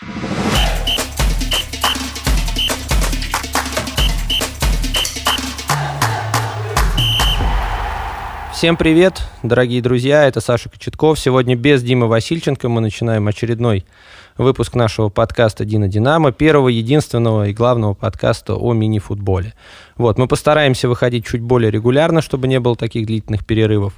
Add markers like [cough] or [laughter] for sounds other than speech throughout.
Всем привет, дорогие друзья, это Саша Кочетков. Сегодня без Димы Васильченко мы начинаем очередной выпуск нашего подкаста «Дина Динамо», первого, единственного и главного подкаста о мини-футболе. Вот, мы постараемся выходить чуть более регулярно, чтобы не было таких длительных перерывов.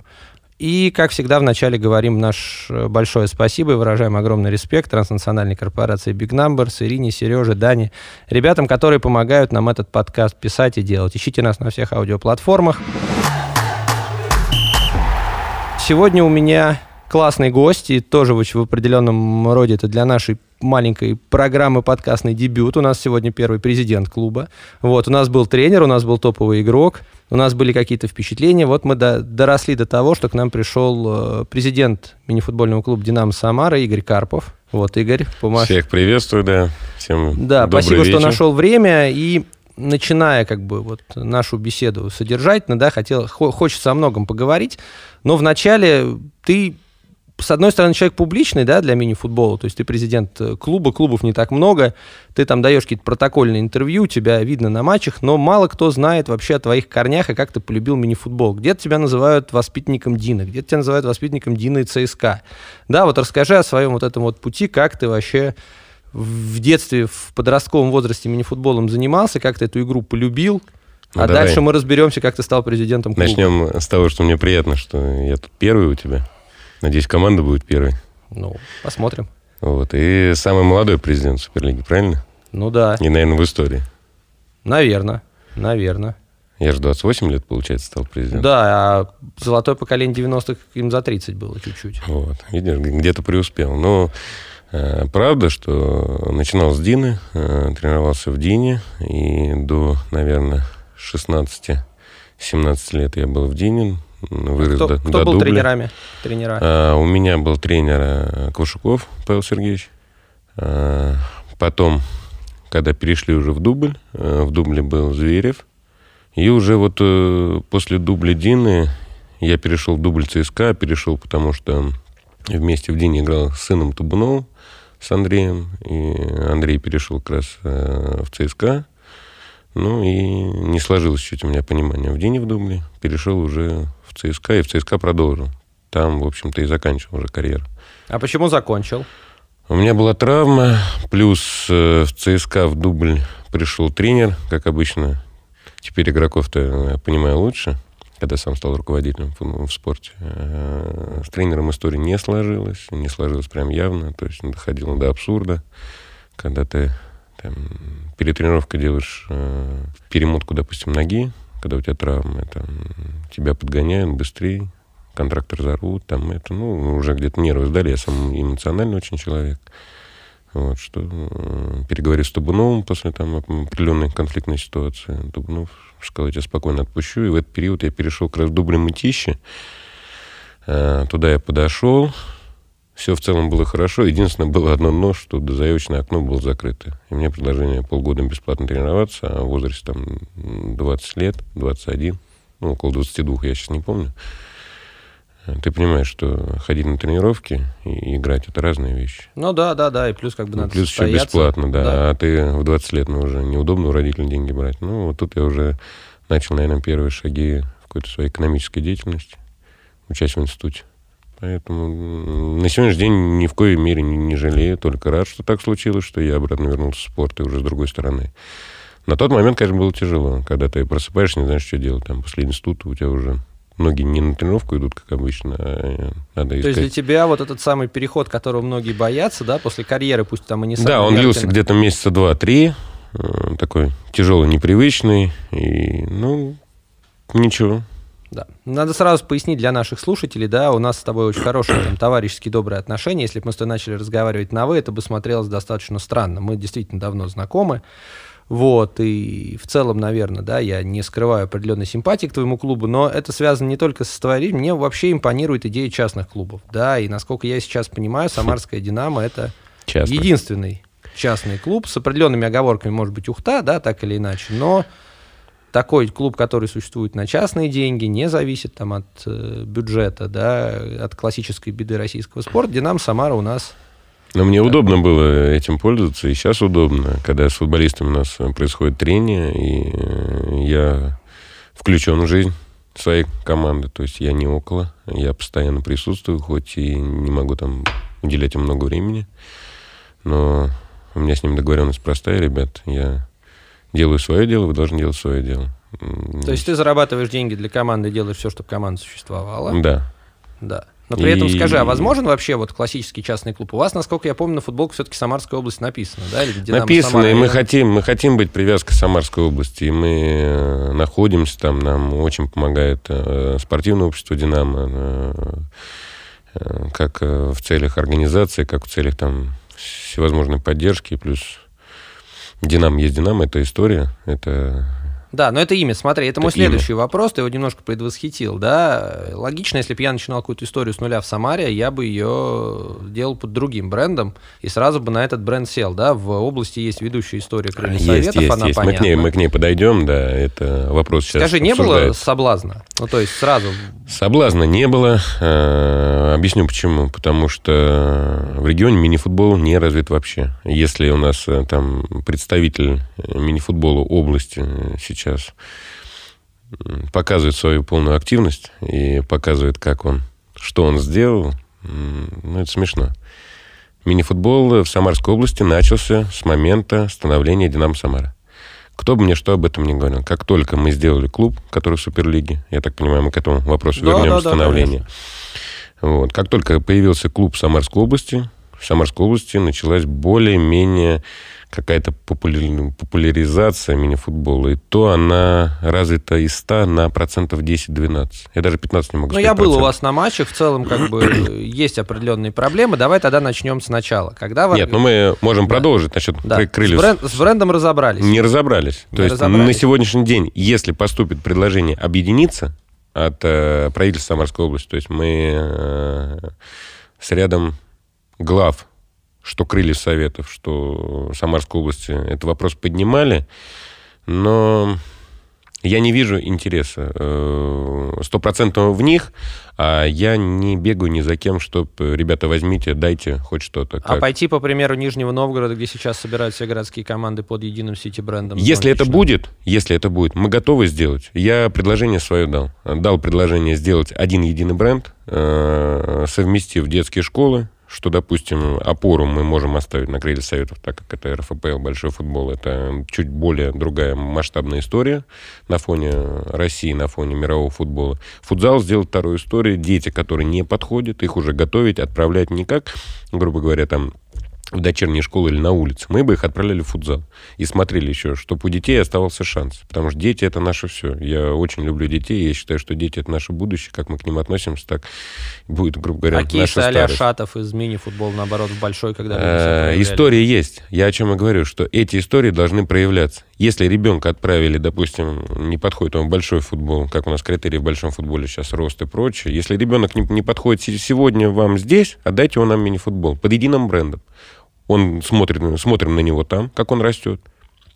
И, как всегда, вначале говорим наш э, большое спасибо и выражаем огромный респект транснациональной корпорации Big Numbers, Ирине, Сереже, Дане, ребятам, которые помогают нам этот подкаст писать и делать. Ищите нас на всех аудиоплатформах. Сегодня у меня классный гость, и тоже в определенном роде это для нашей маленькой программы подкастный дебют. У нас сегодня первый президент клуба. Вот, у нас был тренер, у нас был топовый игрок, у нас были какие-то впечатления. Вот мы до, доросли до того, что к нам пришел э, президент мини-футбольного клуба «Динамо Самара» Игорь Карпов. Вот, Игорь, помашь. Всех приветствую, да. Всем Да, спасибо, вечер. что нашел время. И начиная как бы вот нашу беседу содержательно, да, хотел, хочется о многом поговорить, но вначале ты с одной стороны, человек публичный, да, для мини-футбола, то есть ты президент э, клуба, клубов не так много, ты там даешь какие-то протокольные интервью, тебя видно на матчах, но мало кто знает вообще о твоих корнях и как ты полюбил мини-футбол. Где-то тебя называют воспитанником Дина, где-то тебя называют воспитанником Дина и ЦСКА. Да, вот расскажи о своем вот этом вот пути, как ты вообще в детстве, в подростковом возрасте мини-футболом занимался, как ты эту игру полюбил, ну, а давай. дальше мы разберемся, как ты стал президентом клуба. Начнем с того, что мне приятно, что я тут первый у тебя. Надеюсь, команда будет первой. Ну, посмотрим. Вот. И самый молодой президент Суперлиги, правильно? Ну да. И, наверное, в истории. Наверное, наверное. Я же 28 лет, получается, стал президентом. Да, а золотое поколение 90-х им за 30 было чуть-чуть. Вот, видишь, где-то преуспел. Но Э, правда, что начинал с Дины, э, тренировался в Дине, и до, наверное, 16-17 лет я был в Дине, вырос кто, до, кто до был дубля. тренерами? Тренера? А, у меня был тренер э, Квашуков Павел Сергеевич. А, потом, когда перешли уже в дубль, в дубле был Зверев. И уже вот после дубля Дины я перешел в дубль ЦСКА, перешел потому что вместе в Дине играл с сыном Табуновым с Андреем. И Андрей перешел как раз э, в ЦСКА. Ну и не сложилось чуть у меня понимание в Дине в Дубле. Перешел уже в ЦСКА и в ЦСКА продолжил. Там, в общем-то, и заканчивал уже карьеру. А почему закончил? У меня была травма, плюс э, в ЦСКА в дубль пришел тренер, как обычно. Теперь игроков-то я понимаю лучше когда сам стал руководителем в, в спорте. Э, с тренером история не сложилась, не сложилась прям явно, то есть доходило до абсурда, когда ты там, перед тренировкой делаешь э, перемотку, допустим, ноги, когда у тебя травма, там, тебя подгоняют быстрее, контрактор взорвут, там это, ну, уже где-то нервы сдали, я сам эмоциональный очень человек. Вот, что э, переговорив с Табуновым после там определенной конфликтной ситуации, Табунов сказал, я тебя спокойно отпущу. И в этот период я перешел как раз в дубль Мытищи. Э, туда я подошел. Все в целом было хорошо. Единственное, было одно но, что заявочное окно было закрыто. И мне предложение полгода бесплатно тренироваться, а в возрасте там 20 лет, 21, ну, около 22, я сейчас не помню. Ты понимаешь, что ходить на тренировки и играть это разные вещи. Ну да, да, да, и плюс как бы надо Плюс еще бесплатно, да. да. А ты в 20 лет ну, уже неудобно у родителей деньги брать. Ну, вот тут я уже начал, наверное, первые шаги в какой-то своей экономической деятельности, учась в институте. Поэтому на сегодняшний день ни в коей мере не, не жалею, только рад, что так случилось, что я обратно вернулся в спорт и уже с другой стороны. На тот момент, конечно, было тяжело, когда ты просыпаешься, не знаешь, что делать. Там после института у тебя уже многие не на тренировку идут, как обычно, а надо искать. То есть для тебя вот этот самый переход, которого многие боятся, да, после карьеры, пусть там и не Да, он длился где-то месяца два-три, э, такой тяжелый, непривычный, и, ну, ничего. Да. Надо сразу пояснить для наших слушателей, да, у нас с тобой очень хорошие там, товарищеские добрые отношения. Если бы мы с тобой начали разговаривать на «вы», это бы смотрелось достаточно странно. Мы действительно давно знакомы. Вот, и в целом, наверное, да, я не скрываю определенной симпатии к твоему клубу, но это связано не только с твоей, мне вообще импонирует идея частных клубов, да, и насколько я сейчас понимаю, Самарская «Динамо» — это Частный. единственный частный клуб с определенными оговорками, может быть, Ухта, да, так или иначе, но такой клуб, который существует на частные деньги, не зависит там от э, бюджета, да, от классической беды российского спорта. Динамо Самара у нас Но мне удобно было этим пользоваться, и сейчас удобно, когда с футболистами у нас происходит трение, и э, я включен в жизнь своей команды. То есть я не около, я постоянно присутствую, хоть и не могу там уделять им много времени. Но у меня с ним договоренность простая, ребят. Я делаю свое дело, вы должны делать свое дело. То есть ты зарабатываешь деньги для команды, делаешь все, чтобы команда существовала? Да. Да. Но при и... этом скажи, а возможен вообще вот классический частный клуб? У вас, насколько я помню, на футболке все-таки Самарская область написана, да? Или Динамо написано, Самара, и мы хотим, мы хотим быть привязкой Самарской области, и мы э, находимся там, нам очень помогает э, спортивное общество «Динамо», э, как в целях организации, как в целях там всевозможной поддержки, плюс «Динамо» есть «Динамо», это история, это да, но это имя, смотри, это, это мой следующий имя. вопрос, ты его немножко предвосхитил, да. Логично, если бы я начинал какую-то историю с нуля в Самаре, я бы ее делал под другим брендом и сразу бы на этот бренд сел, да. В области есть ведущая история Крылья есть, Советов, есть, она есть. понятна. Мы к, ней, мы к ней подойдем, да, это вопрос сейчас Скажи, не было соблазна? Ну, то есть сразу... Соблазна не было. Э, объясню почему. Потому что в регионе мини-футбол не развит вообще. Если у нас э, там представитель э, мини-футбола области сейчас сейчас показывает свою полную активность и показывает, как он, что он сделал, ну, это смешно. Мини-футбол в Самарской области начался с момента становления «Динамо Самара». Кто бы мне что об этом не говорил. Как только мы сделали клуб, который в Суперлиге, я так понимаю, мы к этому вопросу да, вернем, да, становление. Да, вот. Как только появился клуб в Самарской области, в Самарской области началась более-менее какая-то популяризация мини-футбола, и то она развита из 100 на процентов 10-12. Я даже 15 не могу Ну, я был у вас на матчах, в целом, как бы, [clears throat] есть определенные проблемы. Давай тогда начнем сначала. Когда вы... Нет, ну мы можем да. продолжить насчет да. крыльев. С, бренд, с брендом разобрались. Не разобрались. Не то есть разобрались. на сегодняшний день, если поступит предложение объединиться от э, правительства Самарской области, то есть мы э, с рядом глав что крылья Советов, что Самарской области этот вопрос поднимали, но я не вижу интереса э, стопроцентного в них, а я не бегаю ни за кем, чтобы, ребята, возьмите, дайте хоть что-то. А пойти, по примеру, Нижнего Новгорода, где сейчас собирают все городские команды под единым сити-брендом? Если это будет, если это будет, мы готовы сделать. Я предложение свое дал. Дал предложение сделать один единый бренд, э, совместив детские школы, что, допустим, опору мы можем оставить на крылья советов, так как это РФПЛ, большой футбол, это чуть более другая масштабная история на фоне России, на фоне мирового футбола. Футзал сделал вторую историю. Дети, которые не подходят, их уже готовить, отправлять не как, грубо говоря, там в дочерние школы или на улице, мы бы их отправляли в футзал. И смотрели еще, чтобы у детей оставался шанс. Потому что дети — это наше все. Я очень люблю детей, я считаю, что дети — это наше будущее. Как мы к ним относимся, так будет, грубо говоря, а наша а Шатов из мини-футбола, наоборот, в большой, когда э, Истории есть. Я о чем и говорю, что эти истории должны проявляться. Если ребенка отправили, допустим, не подходит он большой футбол, как у нас критерии в большом футболе сейчас рост и прочее, если ребенок не, не подходит сегодня вам здесь, отдайте его нам мини-футбол под единым брендом. Он смотрит, смотрим на него там, как он растет.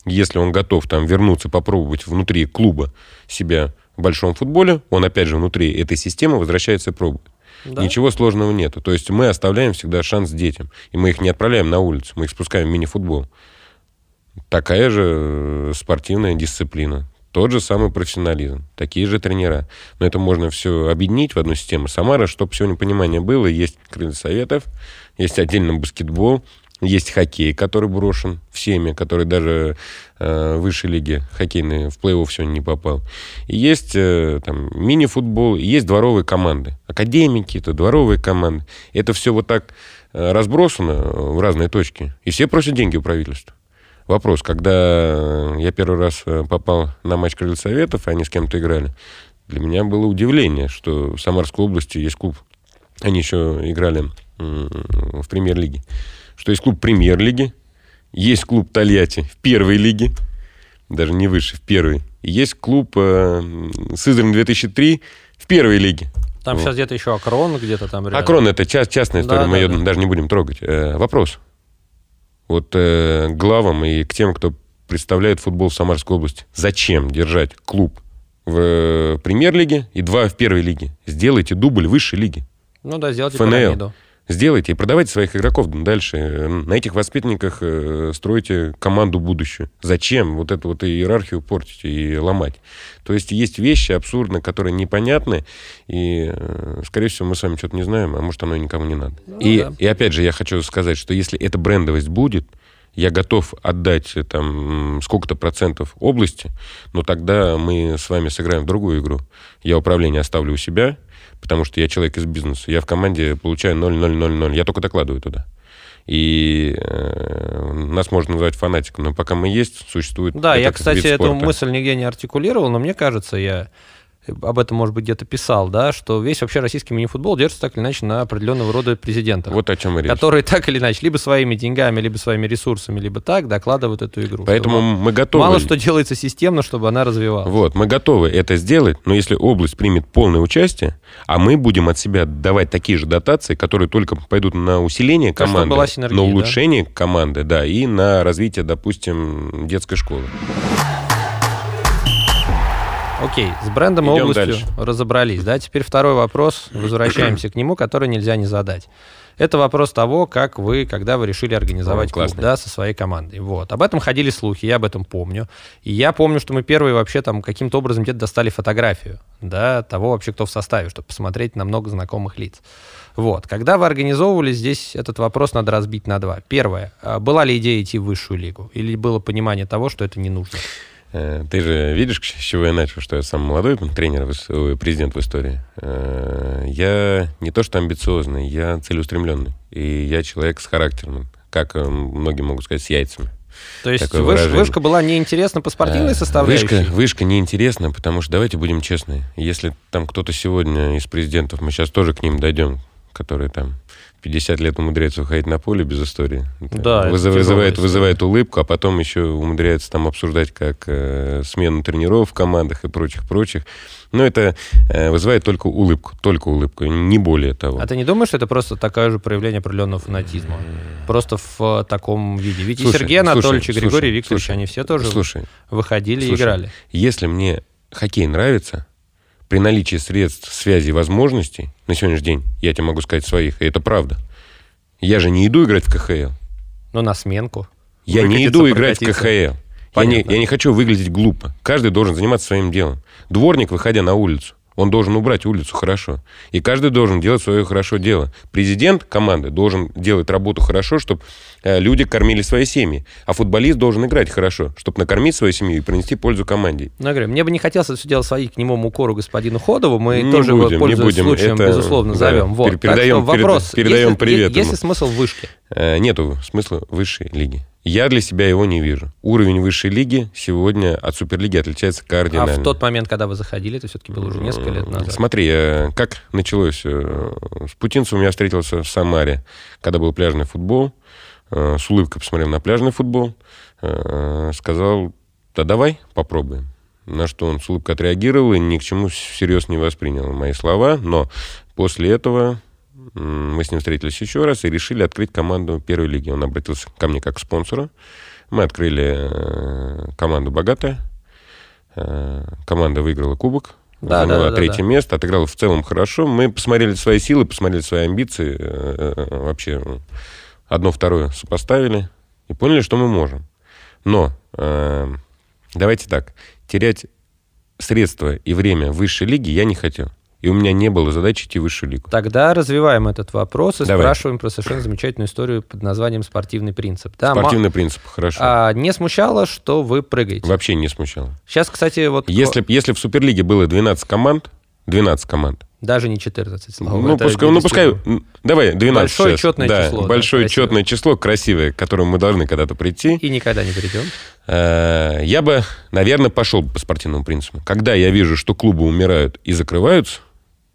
Если он готов там вернуться, попробовать внутри клуба себя в большом футболе, он опять же внутри этой системы возвращается и пробует. Да. Ничего сложного нету. То есть мы оставляем всегда шанс детям. И мы их не отправляем на улицу, мы их спускаем в мини-футбол. Такая же э, спортивная дисциплина. Тот же самый профессионализм, такие же тренера. Но это можно все объединить в одну систему. Самара, чтобы сегодня понимание было, есть крылья советов, есть отдельно баскетбол, есть хоккей, который брошен всеми, который даже э, высшей лиги хоккейной в плей-офф сегодня не попал. И есть э, там мини-футбол, есть дворовые команды. Академики, это дворовые команды. Это все вот так э, разбросано в разные точки. И все просят деньги у правительства. Вопрос, когда я первый раз э, попал на матч Крылья Советов, они с кем-то играли, для меня было удивление, что в Самарской области есть клуб. Они еще играли в премьер-лиге что есть клуб премьер-лиги, есть клуб Тольятти в первой лиге, даже не выше, в первой. И есть клуб э, Сызрань 2003 в первой лиге. Там вот. сейчас где-то еще Акрон где-то там рядом. Акрон это част, частная история, да, мы да, ее да. даже не будем трогать. Э, вопрос. Вот э, главам и к тем, кто представляет футбол в Самарской области. Зачем держать клуб в э, премьер-лиге и два в первой лиге? Сделайте дубль высшей лиги. Ну да, сделайте ФНЛ. пирамиду. Сделайте и продавайте своих игроков дальше. На этих воспитанниках э, стройте команду будущую. Зачем вот эту вот иерархию портить и ломать? То есть есть вещи абсурдные, которые непонятны, и, э, скорее всего, мы с вами что-то не знаем, а может, оно никому не надо. Ну, и, да. и опять же, я хочу сказать, что если эта брендовость будет, я готов отдать э, там сколько-то процентов области, но тогда мы с вами сыграем в другую игру. Я управление оставлю у себя, потому что я человек из бизнеса. Я в команде получаю 0-0-0-0. Я только докладываю туда. И э, нас можно назвать фанатиком, но пока мы есть, существует... Да, я, кстати, эту мысль нигде не артикулировал, но мне кажется, я об этом, может быть, где-то писал, да, что весь вообще российский мини-футбол держится так или иначе на определенного рода президентах. Вот о чем и речь. Которые так или иначе, либо своими деньгами, либо своими ресурсами, либо так докладывают эту игру. Поэтому мы готовы... Мало что делается системно, чтобы она развивалась. Вот, мы готовы это сделать, но если область примет полное участие, а мы будем от себя давать такие же дотации, которые только пойдут на усиление команды, на улучшение да? команды, да, и на развитие, допустим, детской школы. Окей, с брендом и областью дальше. разобрались. Да? Теперь второй вопрос, [clears throat] возвращаемся к нему, который нельзя не задать. Это вопрос того, как вы, когда вы решили организовать О, клуб, да, со своей командой. Вот. Об этом ходили слухи, я об этом помню. И я помню, что мы первые вообще там каким-то образом где-то достали фотографию, да, того вообще, кто в составе, чтобы посмотреть на много знакомых лиц. Вот. Когда вы организовывали, здесь этот вопрос надо разбить на два. Первое. А была ли идея идти в высшую лигу? Или было понимание того, что это не нужно? Э, ты же видишь, с чего я начал, что я самый молодой тренер, президент в истории. Э, я не то что амбициозный, я целеустремленный. И я человек с характером, как э, многие могут сказать, с яйцами. То есть выш, вышка была неинтересна по спортивной составляющей? Вышка, вышка неинтересна, потому что давайте будем честны. Если там кто-то сегодня из президентов, мы сейчас тоже к ним дойдем, которые там 50 лет умудряется выходить на поле без истории. Да, Вызыв, вызывает, вызывает улыбку, а потом еще умудряется там обсуждать как э, смену тренеров в командах и прочих-прочих. Но это э, вызывает только улыбку, только улыбку, не более того. А ты не думаешь, что это просто такое же проявление определенного фанатизма? Просто в э, таком виде. Ведь слушай, и Сергей Анатольевич, слушай, и Григорий слушай, Викторович, слушай, они все тоже слушай, выходили слушай, и играли. Если мне хоккей нравится, при наличии средств, связи и возможностей, на сегодняшний день, я тебе могу сказать своих, и это правда. Я же не иду играть в КХЛ. Ну, на сменку. Я не иду играть в КХЛ. Я не, я не хочу выглядеть глупо. Каждый должен заниматься своим делом. Дворник, выходя на улицу, он должен убрать улицу хорошо. И каждый должен делать свое хорошо дело. Президент команды должен делать работу хорошо, чтобы люди кормили свои семьи. А футболист должен играть хорошо, чтобы накормить свою семью и принести пользу команде. Ну, я говорю, мне бы не хотелось это все делать свои к немому укору господину Ходову. Мы не тоже будем, его, пользуясь не будем. случаем, это, безусловно, да, зовем. Вот. Передаем, вопрос. Передаем есть, привет. Есть ли смысл в вышке? Э, нету смысла высшей лиги. Я для себя его не вижу. Уровень высшей лиги сегодня от Суперлиги отличается кардинально. А в тот момент, когда вы заходили, это все-таки было уже несколько лет назад. Смотри, э, как началось. Э, с Путинцем я встретился в Самаре, когда был пляжный футбол. Э, с улыбкой посмотрел на пляжный футбол. Сказал, да давай попробуем. На что он с улыбкой отреагировал и ни к чему всерьез не воспринял мои слова. Но после этого мы с ним встретились еще раз и решили открыть команду первой лиги. Он обратился ко мне как к спонсору. Мы открыли э, команду «Богатая». Э, команда выиграла кубок, да, заняла да, третье да. место, отыграла в целом хорошо. Мы посмотрели свои силы, посмотрели свои амбиции, э, вообще одно второе сопоставили и поняли, что мы можем. Но давайте так, терять средства и время высшей лиге я не хотел и у меня не было задачи идти в высшую лигу. Тогда развиваем этот вопрос и Давай. спрашиваем про совершенно замечательную историю под названием «Спортивный принцип». Да, Спортивный ма... принцип, хорошо. А, не смущало, что вы прыгаете? Вообще не смущало. Сейчас, кстати, вот... Если, если в Суперлиге было 12 команд, 12 команд, даже не 14, слава Ну, пускай, ну, пускай, давай, 12 Большое сейчас. четное да, число. Большое да, четное число, красивое, к которому мы должны когда-то прийти. И никогда не придем. Э, я бы, наверное, пошел по спортивному принципу. Когда я вижу, что клубы умирают и закрываются,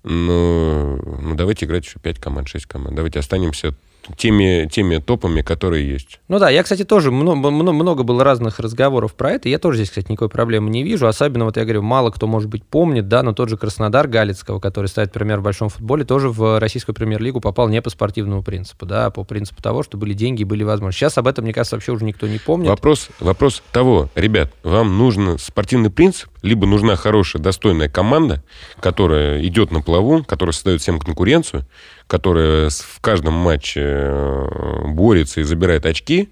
ну, ну, давайте играть еще 5 команд, 6 команд. Давайте останемся теми, теми топами, которые есть. Ну да, я, кстати, тоже много, много было разных разговоров про это. Я тоже здесь, кстати, никакой проблемы не вижу. Особенно, вот я говорю, мало кто, может быть, помнит, да, но тот же Краснодар Галицкого, который ставит пример в большом футболе, тоже в российскую премьер-лигу попал не по спортивному принципу, да, а по принципу того, что были деньги и были возможности. Сейчас об этом, мне кажется, вообще уже никто не помнит. Вопрос, вопрос того, ребят, вам нужен спортивный принцип либо нужна хорошая, достойная команда, которая идет на плаву, которая создает всем конкуренцию, которая в каждом матче э, борется и забирает очки,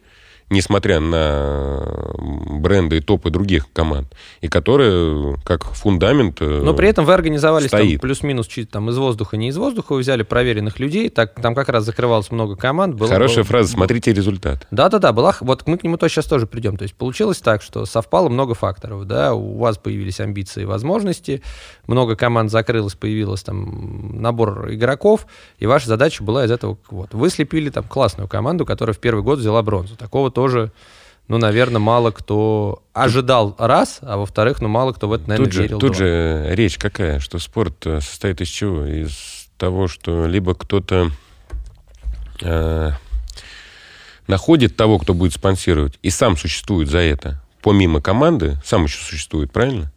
несмотря на бренды и топы других команд, и которые как фундамент э, Но при этом вы организовались там плюс-минус там, из воздуха, не из воздуха, вы взяли проверенных людей, так, там как раз закрывалось много команд. Было, Хорошая было, фраза, смотрите результат. Да-да-да, была, вот мы к нему то сейчас тоже придем. То есть получилось так, что совпало много факторов, да, у вас появились амбиции и возможности, много команд закрылось, появилось там набор игроков, и ваша задача была из этого, вот, вы слепили там классную команду, которая в первый год взяла бронзу. Такого тоже, ну, наверное, мало кто ожидал раз, а во-вторых, ну, мало кто в это, наверное, тут же, верил. Тут два. же речь какая, что спорт э, состоит из чего? Из того, что либо кто-то э, находит того, кто будет спонсировать, и сам существует за это, помимо команды, сам еще существует, правильно?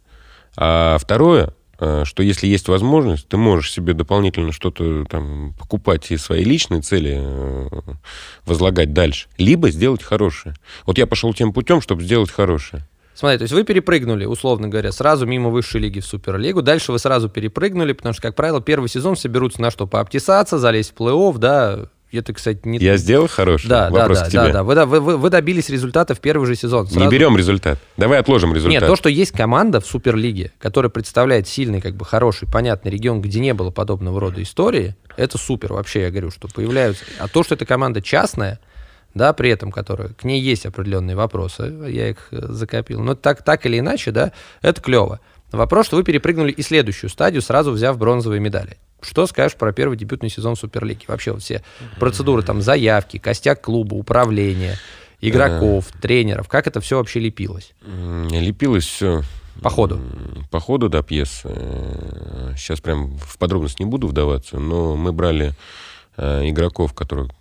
А второе, что если есть возможность, ты можешь себе дополнительно что-то там покупать и свои личные цели э, возлагать дальше, либо сделать хорошее. Вот я пошел тем путем, чтобы сделать хорошее. Смотри, то есть вы перепрыгнули, условно говоря, сразу мимо высшей лиги в Суперлигу, дальше вы сразу перепрыгнули, потому что, как правило, первый сезон все берутся на что? Пообтесаться, залезть в плей-офф, да, это, кстати, не... Я сделал хороший да, вопрос да, к тебе. Да, да, вы, вы, вы добились результата в первый же сезон. Сразу... Не берем результат. Давай отложим результат. Нет, то, что есть команда в Суперлиге, которая представляет сильный, как бы хороший, понятный регион, где не было подобного рода истории, это супер. Вообще, я говорю, что появляются... А то, что эта команда частная, да, при этом, которая, к ней есть определенные вопросы, я их э, закопил, но так, так или иначе, да, это клево. Вопрос, что вы перепрыгнули и следующую стадию, сразу взяв бронзовые медали. Что скажешь про первый дебютный сезон Суперлиги? Вообще вот все процедуры, там, заявки, костяк клуба, управление, игроков, тренеров. Как это все вообще лепилось? Лепилось все по ходу. По ходу, да, пьес. Сейчас прям в подробность не буду вдаваться, но мы брали э, игроков, которых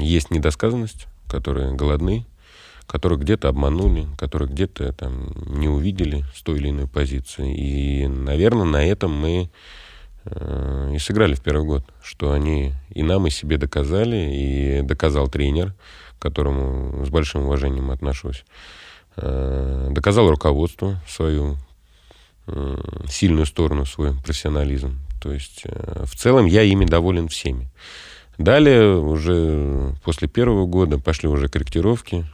есть недосказанность, которые голодны, которых где-то обманули, которых где-то там не увидели с той или иной позиции. И, наверное, на этом мы э, и сыграли в первый год, что они и нам, и себе доказали, и доказал тренер, к которому с большим уважением отношусь, э, доказал руководство свою э, сильную сторону, свой профессионализм. То есть в целом я ими доволен всеми. Далее, уже после первого года, пошли уже корректировки, Э,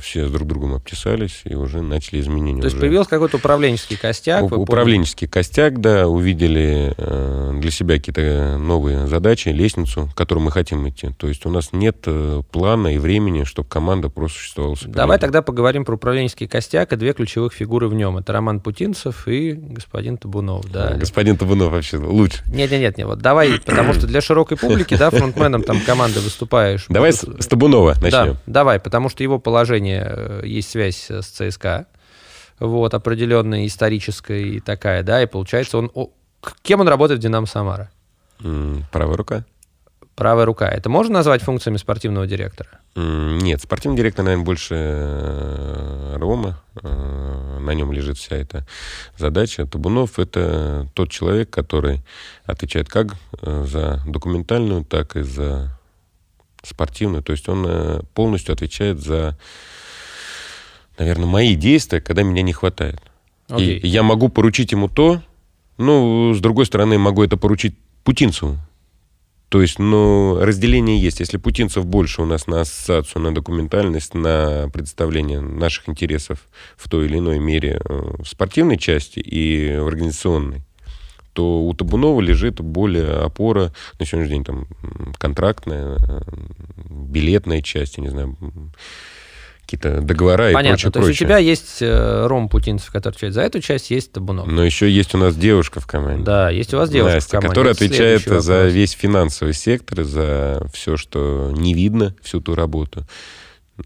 все с друг другом обтесались и уже начали изменения. То есть появился какой-то управленческий костяк? У, управленческий костяк, да, увидели э, для себя какие-то новые задачи, лестницу, к которой мы хотим идти. То есть у нас нет э, плана и времени, чтобы команда просто существовала. Давай тогда поговорим про управленческий костяк и две ключевых фигуры в нем. Это Роман Путинцев и господин Табунов. Да. Господин Табунов вообще лучше. Нет-нет-нет, нет, вот давай, потому что для широкой публики, да, фронтменом там команды выступаешь. Давай с, с Табунова начнем. Да, давай, потому что его его положение э, есть связь с ЦСКА, вот, определенная историческая и такая, да, и получается он... Кем он работает в «Динамо Самара»? Правая рука. Правая рука. Это можно назвать функциями спортивного директора? Нет, спортивный директор, наверное, больше э, Рома. Э, на нем лежит вся эта задача. Табунов — это тот человек, который отвечает как за документальную, так и за спортивную. То есть он э, полностью отвечает за, наверное, мои действия, когда меня не хватает. Okay. И я могу поручить ему то, ну, с другой стороны, могу это поручить Путинцеву. То есть, ну, разделение есть. Если Путинцев больше у нас на ассоциацию, на документальность, на представление наших интересов в той или иной мере э, в спортивной части и в организационной, то у Табунова лежит более опора на сегодняшний день там контрактная, э, билетная часть, я не знаю, какие-то договора Понятно, и прочее, то есть у тебя есть э, Ром Путинцев, который отвечает за эту часть, есть Табунов. Но еще есть у нас девушка в команде. Да, есть у вас девушка Настя, в команде. которая отвечает за весь финансовый сектор, за все, что не видно, всю ту работу.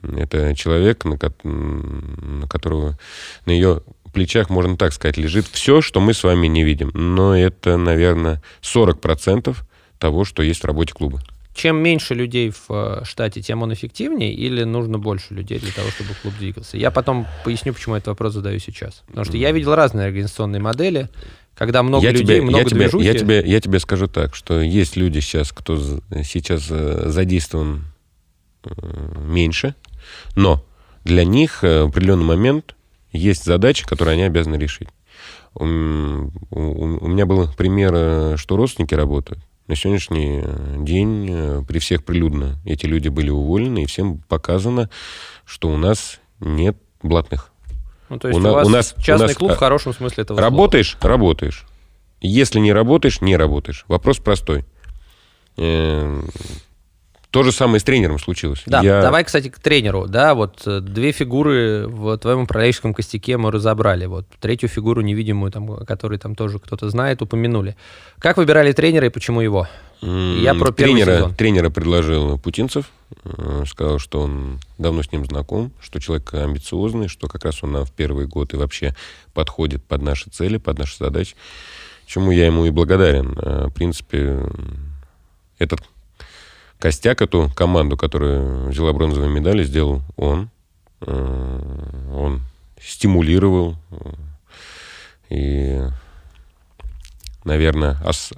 Это человек, на, на которого, на ее плечах, можно так сказать, лежит все, что мы с вами не видим. Но это, наверное, 40% того, что есть в работе клуба. Чем меньше людей в э, штате, тем он эффективнее, или нужно больше людей для того, чтобы клуб двигался? Я потом поясню, почему этот вопрос задаю сейчас. Потому что я видел разные организационные модели, когда много я людей, тебе, много я тебе, я тебе, я тебе скажу так, что есть люди сейчас, кто сейчас э, задействован меньше, но для них в определенный момент есть задачи, которые они обязаны решить. У, у, у меня был пример, э, что родственники работают. На сегодняшний день э, при всех прилюдно эти люди были уволены, и всем показано, что у нас нет блатных. Ну, то есть у, у, вас у нас частный у нас, клуб в хорошем смысле этого Работаешь слова. – работаешь. Если не работаешь – не работаешь. Вопрос простой. Эм, то же самое с тренером случилось. Да, я... давай, кстати, к тренеру. Да, вот э, две фигуры в твоем управленческом костяке мы разобрали. Вот третью фигуру невидимую, там, которую там тоже кто-то знает, упомянули. Как выбирали тренера и почему его? Я про первый тренера, сезон. Тренера предложил Путинцев. Э, сказал, что он давно с ним знаком, что человек амбициозный, что как раз он нам в первый год и вообще подходит под наши цели, под наши задачи. Чему я ему и благодарен. Э, в принципе, этот костяк, эту команду, которая взяла бронзовые медали, сделал он. Э, он стимулировал. И, наверное, ос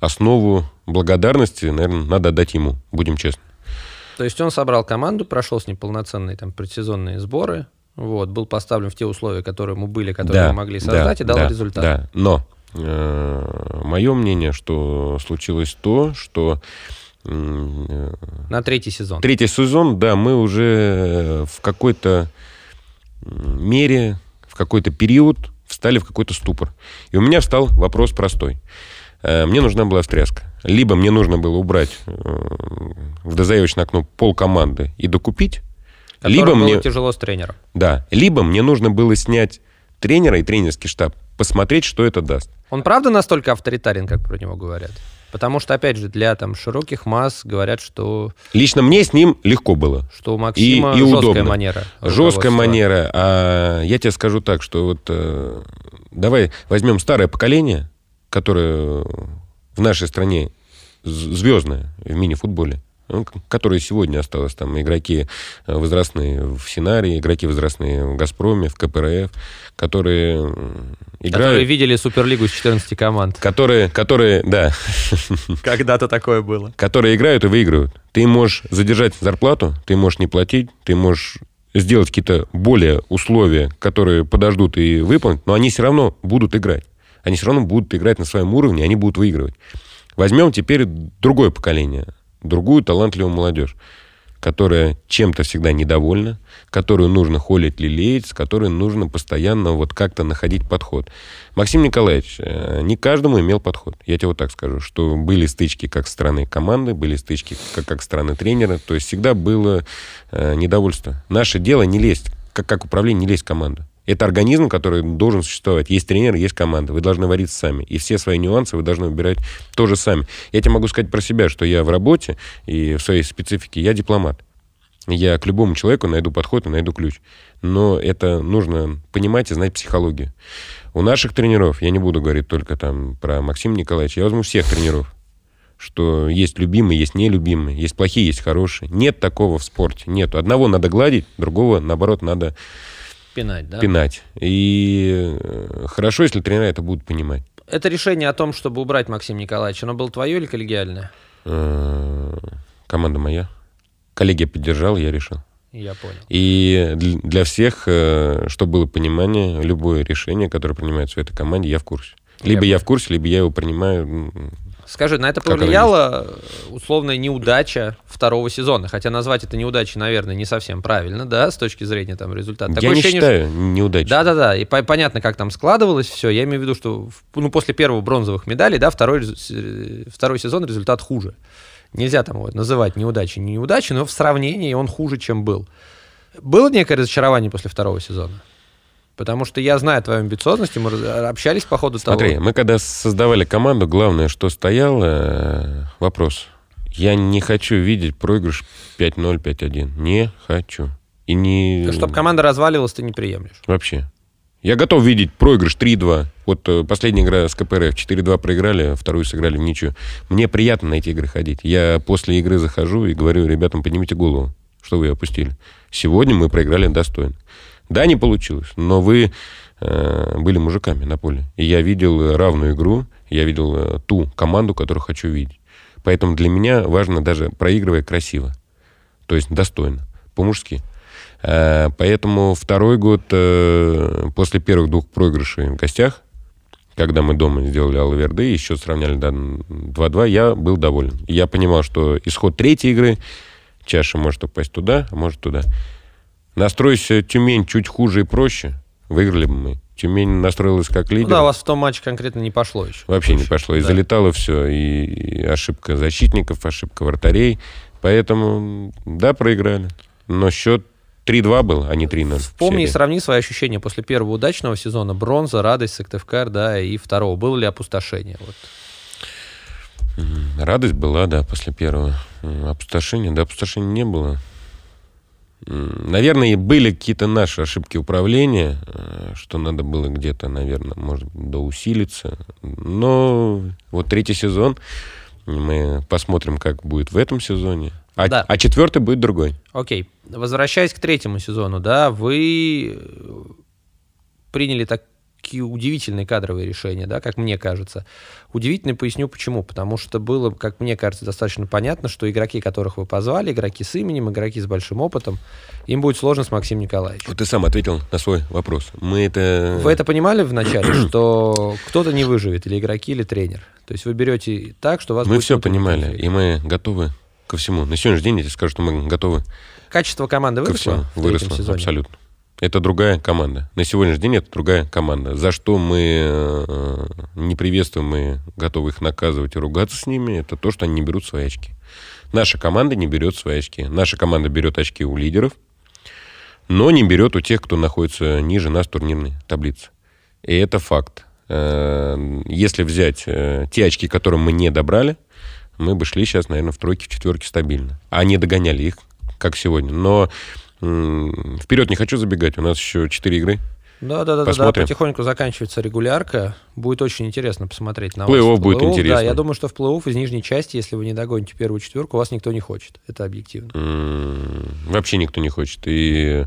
основу благодарности, наверное, надо отдать ему, будем честны. То есть он собрал команду, прошел с ней полноценные там предсезонные сборы, вот, был поставлен в те условия, которые ему были, которые да, мы могли создать, да, и дал да, результат. Да, но э, мое мнение, что случилось то, что на третий сезон. Третий сезон, да, мы уже в какой-то мере, в какой-то период встали в какой-то ступор. И у меня встал вопрос простой. Э, мне нужна была встряска. Либо мне нужно было убрать э, в дозаявочное окно пол команды и докупить, либо было мне тяжело с тренером. Да, либо мне нужно было снять тренера и тренерский штаб, посмотреть, что это даст. Он правда настолько авторитарен, как про него говорят? Потому что, опять же, для там широких масс говорят, что... Лично мне с ним легко было. Что у Максима и, и жесткая удобно. манера. Жесткая манера. А я тебе скажу так, что вот э, давай возьмем старое поколение, которое в нашей стране звездное в мини-футболе. Ну, которые сегодня осталось, там, игроки э, возрастные в Синарии, игроки возрастные в Газпроме, в КПРФ, которые играют... Которые видели Суперлигу с 14 команд. Которые, которые, да. [laughs] Когда-то такое было. Которые играют и выигрывают. Ты можешь задержать зарплату, ты можешь не платить, ты можешь сделать какие-то более условия, которые подождут и выполнить, но они все равно будут играть. Они все равно будут играть на своем уровне, они будут выигрывать. Возьмем теперь другое поколение – другую талантливую молодежь, которая чем-то всегда недовольна, которую нужно холить, лелеять, с которой нужно постоянно вот как-то находить подход. Максим Николаевич э, не каждому имел подход. Я тебе вот так скажу, что были стычки как стороны команды, были стычки как, как стороны тренера, то есть всегда было э, недовольство. Наше дело не лезть, как, как управление, не лезть в команду. Это организм, который должен существовать. Есть тренер, есть команда. Вы должны вариться сами. И все свои нюансы вы должны убирать тоже сами. Я тебе могу сказать про себя, что я в работе и в своей специфике я дипломат. Я к любому человеку найду подход и найду ключ. Но это нужно понимать и знать психологию. У наших тренеров, я не буду говорить только там про Максима Николаевича, я возьму всех тренеров, что есть любимые, есть нелюбимые, есть плохие, есть хорошие. Нет такого в спорте. Нет. Одного надо гладить, другого, наоборот, надо Пинать, да? Пинать. И э, хорошо, если тренеры это будут понимать. Это решение о том, чтобы убрать Максима Николаевича, оно было твое или коллегиальное? Э, команда моя. Коллегия поддержала, я решил. Я понял. И для всех, э, чтобы было понимание, любое решение, которое принимается в этой команде, я в курсе. Либо я, я в курсе, либо я его принимаю Скажи, на это повлияла условная неудача второго сезона? Хотя назвать это неудачей, наверное, не совсем правильно, да, с точки зрения там результата. Я Такое не ощущение, считаю что... неудачей. Да-да-да, и по- понятно, как там складывалось все. Я имею в виду, что ну, после первого бронзовых медалей, да, второй, второй сезон результат хуже. Нельзя там вот, называть неудачей не неудачей, но в сравнении он хуже, чем был. Было некое разочарование после второго сезона? Потому что я знаю твою амбициозность, и мы общались по ходу Смотри, того. мы когда создавали команду, главное, что стояло, э, вопрос. Я не хочу видеть проигрыш 5-0, 5-1. Не хочу. И не... Чтобы команда разваливалась, ты не приемлешь. Вообще. Я готов видеть проигрыш 3-2. Вот э, последняя игра с КПРФ 4-2 проиграли, вторую сыграли в ничью. Мне приятно на эти игры ходить. Я после игры захожу и говорю, ребятам, поднимите голову, что вы опустили. Сегодня мы проиграли достойно. Да, не получилось, но вы э, были мужиками на поле. И я видел равную игру, я видел э, ту команду, которую хочу видеть. Поэтому для меня важно даже проигрывая красиво. То есть достойно, по-мужски. Э, Поэтому второй год, э, после первых двух проигрышей в гостях, когда мы дома сделали Алверды, еще сравняли до 2-2, я был доволен. Я понимал, что исход третьей игры, чаша может упасть туда, а может туда. Настройся Тюмень чуть хуже и проще, выиграли бы мы. Тюмень настроилась как лидер. Ну да, у вас в том матче конкретно не пошло еще. Вообще не пошло. И Да. залетало все. И, и ошибка защитников, ошибка вратарей. Поэтому, да, проиграли. Но счет 3-2 был, а не 3-0. Вспомни и сравни свои ощущения после первого удачного сезона. Бронза, радость, Сыктывкар, да, и второго. Было ли опустошение? Вот. Радость была, да, после первого. Опустошения, да, опустошения не было. Наверное, были какие-то наши ошибки управления, э, что надо было где-то, наверное, может, доусилиться. Но вот третий сезон, мы посмотрим, как будет в этом сезоне. А, Да. а четвертый будет другой. Окей. Возвращаясь к третьему сезону, да, вы э, приняли такие удивительные кадровые решения, да, как мне кажется. Удивительно поясню почему. Потому что было, как мне кажется, достаточно понятно, что игроки, которых вы позвали, игроки с именем, игроки с большим опытом, им будет сложно с Максимом Николаевичем. Вот ты сам ответил на свой вопрос. Мы это... Вы это понимали вначале, [clears throat] что кто-то не выживет, или игроки, или тренер? То есть вы берете так, что вас Мы все понимали, и мы готовы ко всему. На сегодняшний день я тебе скажу, что мы готовы Качество команды ко выросло всему. в третьем Выросло, абсолютно. Это другая команда. На сегодняшний день это другая команда. За что мы э, не приветствуем и готовы их наказывать и ругаться с ними, это то, что они не берут свои очки. Наша команда не берет свои очки. Наша команда берет очки у лидеров, но не берет у тех, кто находится ниже нас в турнирной таблице. И это факт. Э, Если взять э, те очки, которые мы не добрали, мы бы шли сейчас, наверное, в тройке, в четверке стабильно. А не догоняли их, как сегодня. Но вперед не хочу забегать. У нас еще четыре игры. Да, да, да, да, да, Посмотрим. потихоньку заканчивается регулярка. Будет очень интересно посмотреть на Плей-офф будет плей-офф. интересно. Да, я думаю, что в плей-офф из нижней части, если вы не догоните первую четверку, вас никто не хочет. Это объективно. М, Вообще никто не хочет. И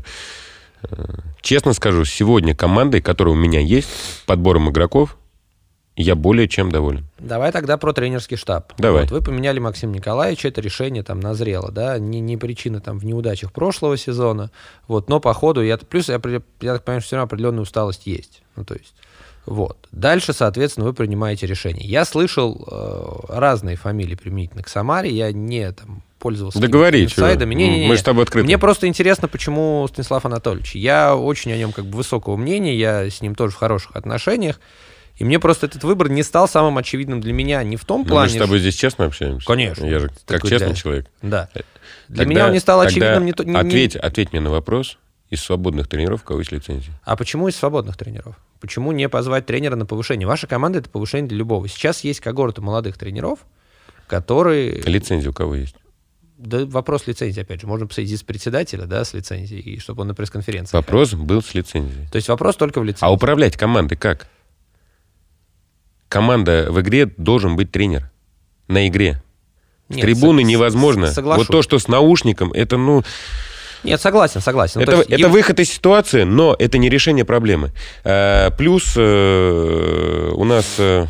э, честно скажу, сегодня командой, которая у меня есть, подбором игроков, я более чем доволен. Давай тогда про тренерский штаб. Давай. Вот вы поменяли Максима Николаевича, это решение там назрело, да, не, не причина там в неудачах прошлого сезона, вот, но по ходу, я, плюс я, я так понимаю, что все равно определенная усталость есть, ну, то есть, вот. Дальше, соответственно, вы принимаете решение. Я слышал э, разные фамилии применительно к Самаре, я не там пользовался Да говори, какими-то чего. инсайдами. Не-не-не. Мы с тобой открыты. Мне просто интересно, почему Станислав Анатольевич. Я очень о нем как бы высокого мнения, я с ним тоже в хороших отношениях. И мне просто этот выбор не стал самым очевидным для меня не в том Ну, мы плане... же с тобой здесь честно общаемся. Конечно. Я же как Такой честный для- человек. Да. Для Тогда- меня он не стал очевидным не не- Ответь, ответь мне на вопрос. Из свободных тренеров кого есть лицензии? А почему из свободных тренеров? Почему не позвать тренера на повышение? Ваша команда — это повышение для любого. Сейчас есть когорта молодых тренеров, которые... Лицензия у кого есть? Да вопрос лицензии, опять же. Можно посадить из председателя, да, с лицензией, и чтобы он на пресс-конференции. Вопрос был с лицензией. То есть вопрос только в лицензии. А управлять командой как? Команда в игре должен быть тренер. На игре. С Нет, трибуны со- невозможно. соглашусь. Вот то, что с наушником, это, ну, Нет, согласен, согласен. Ну, то это, есть это им- выход из ситуации, но это не решение проблемы. Э, плюс э, у нас э,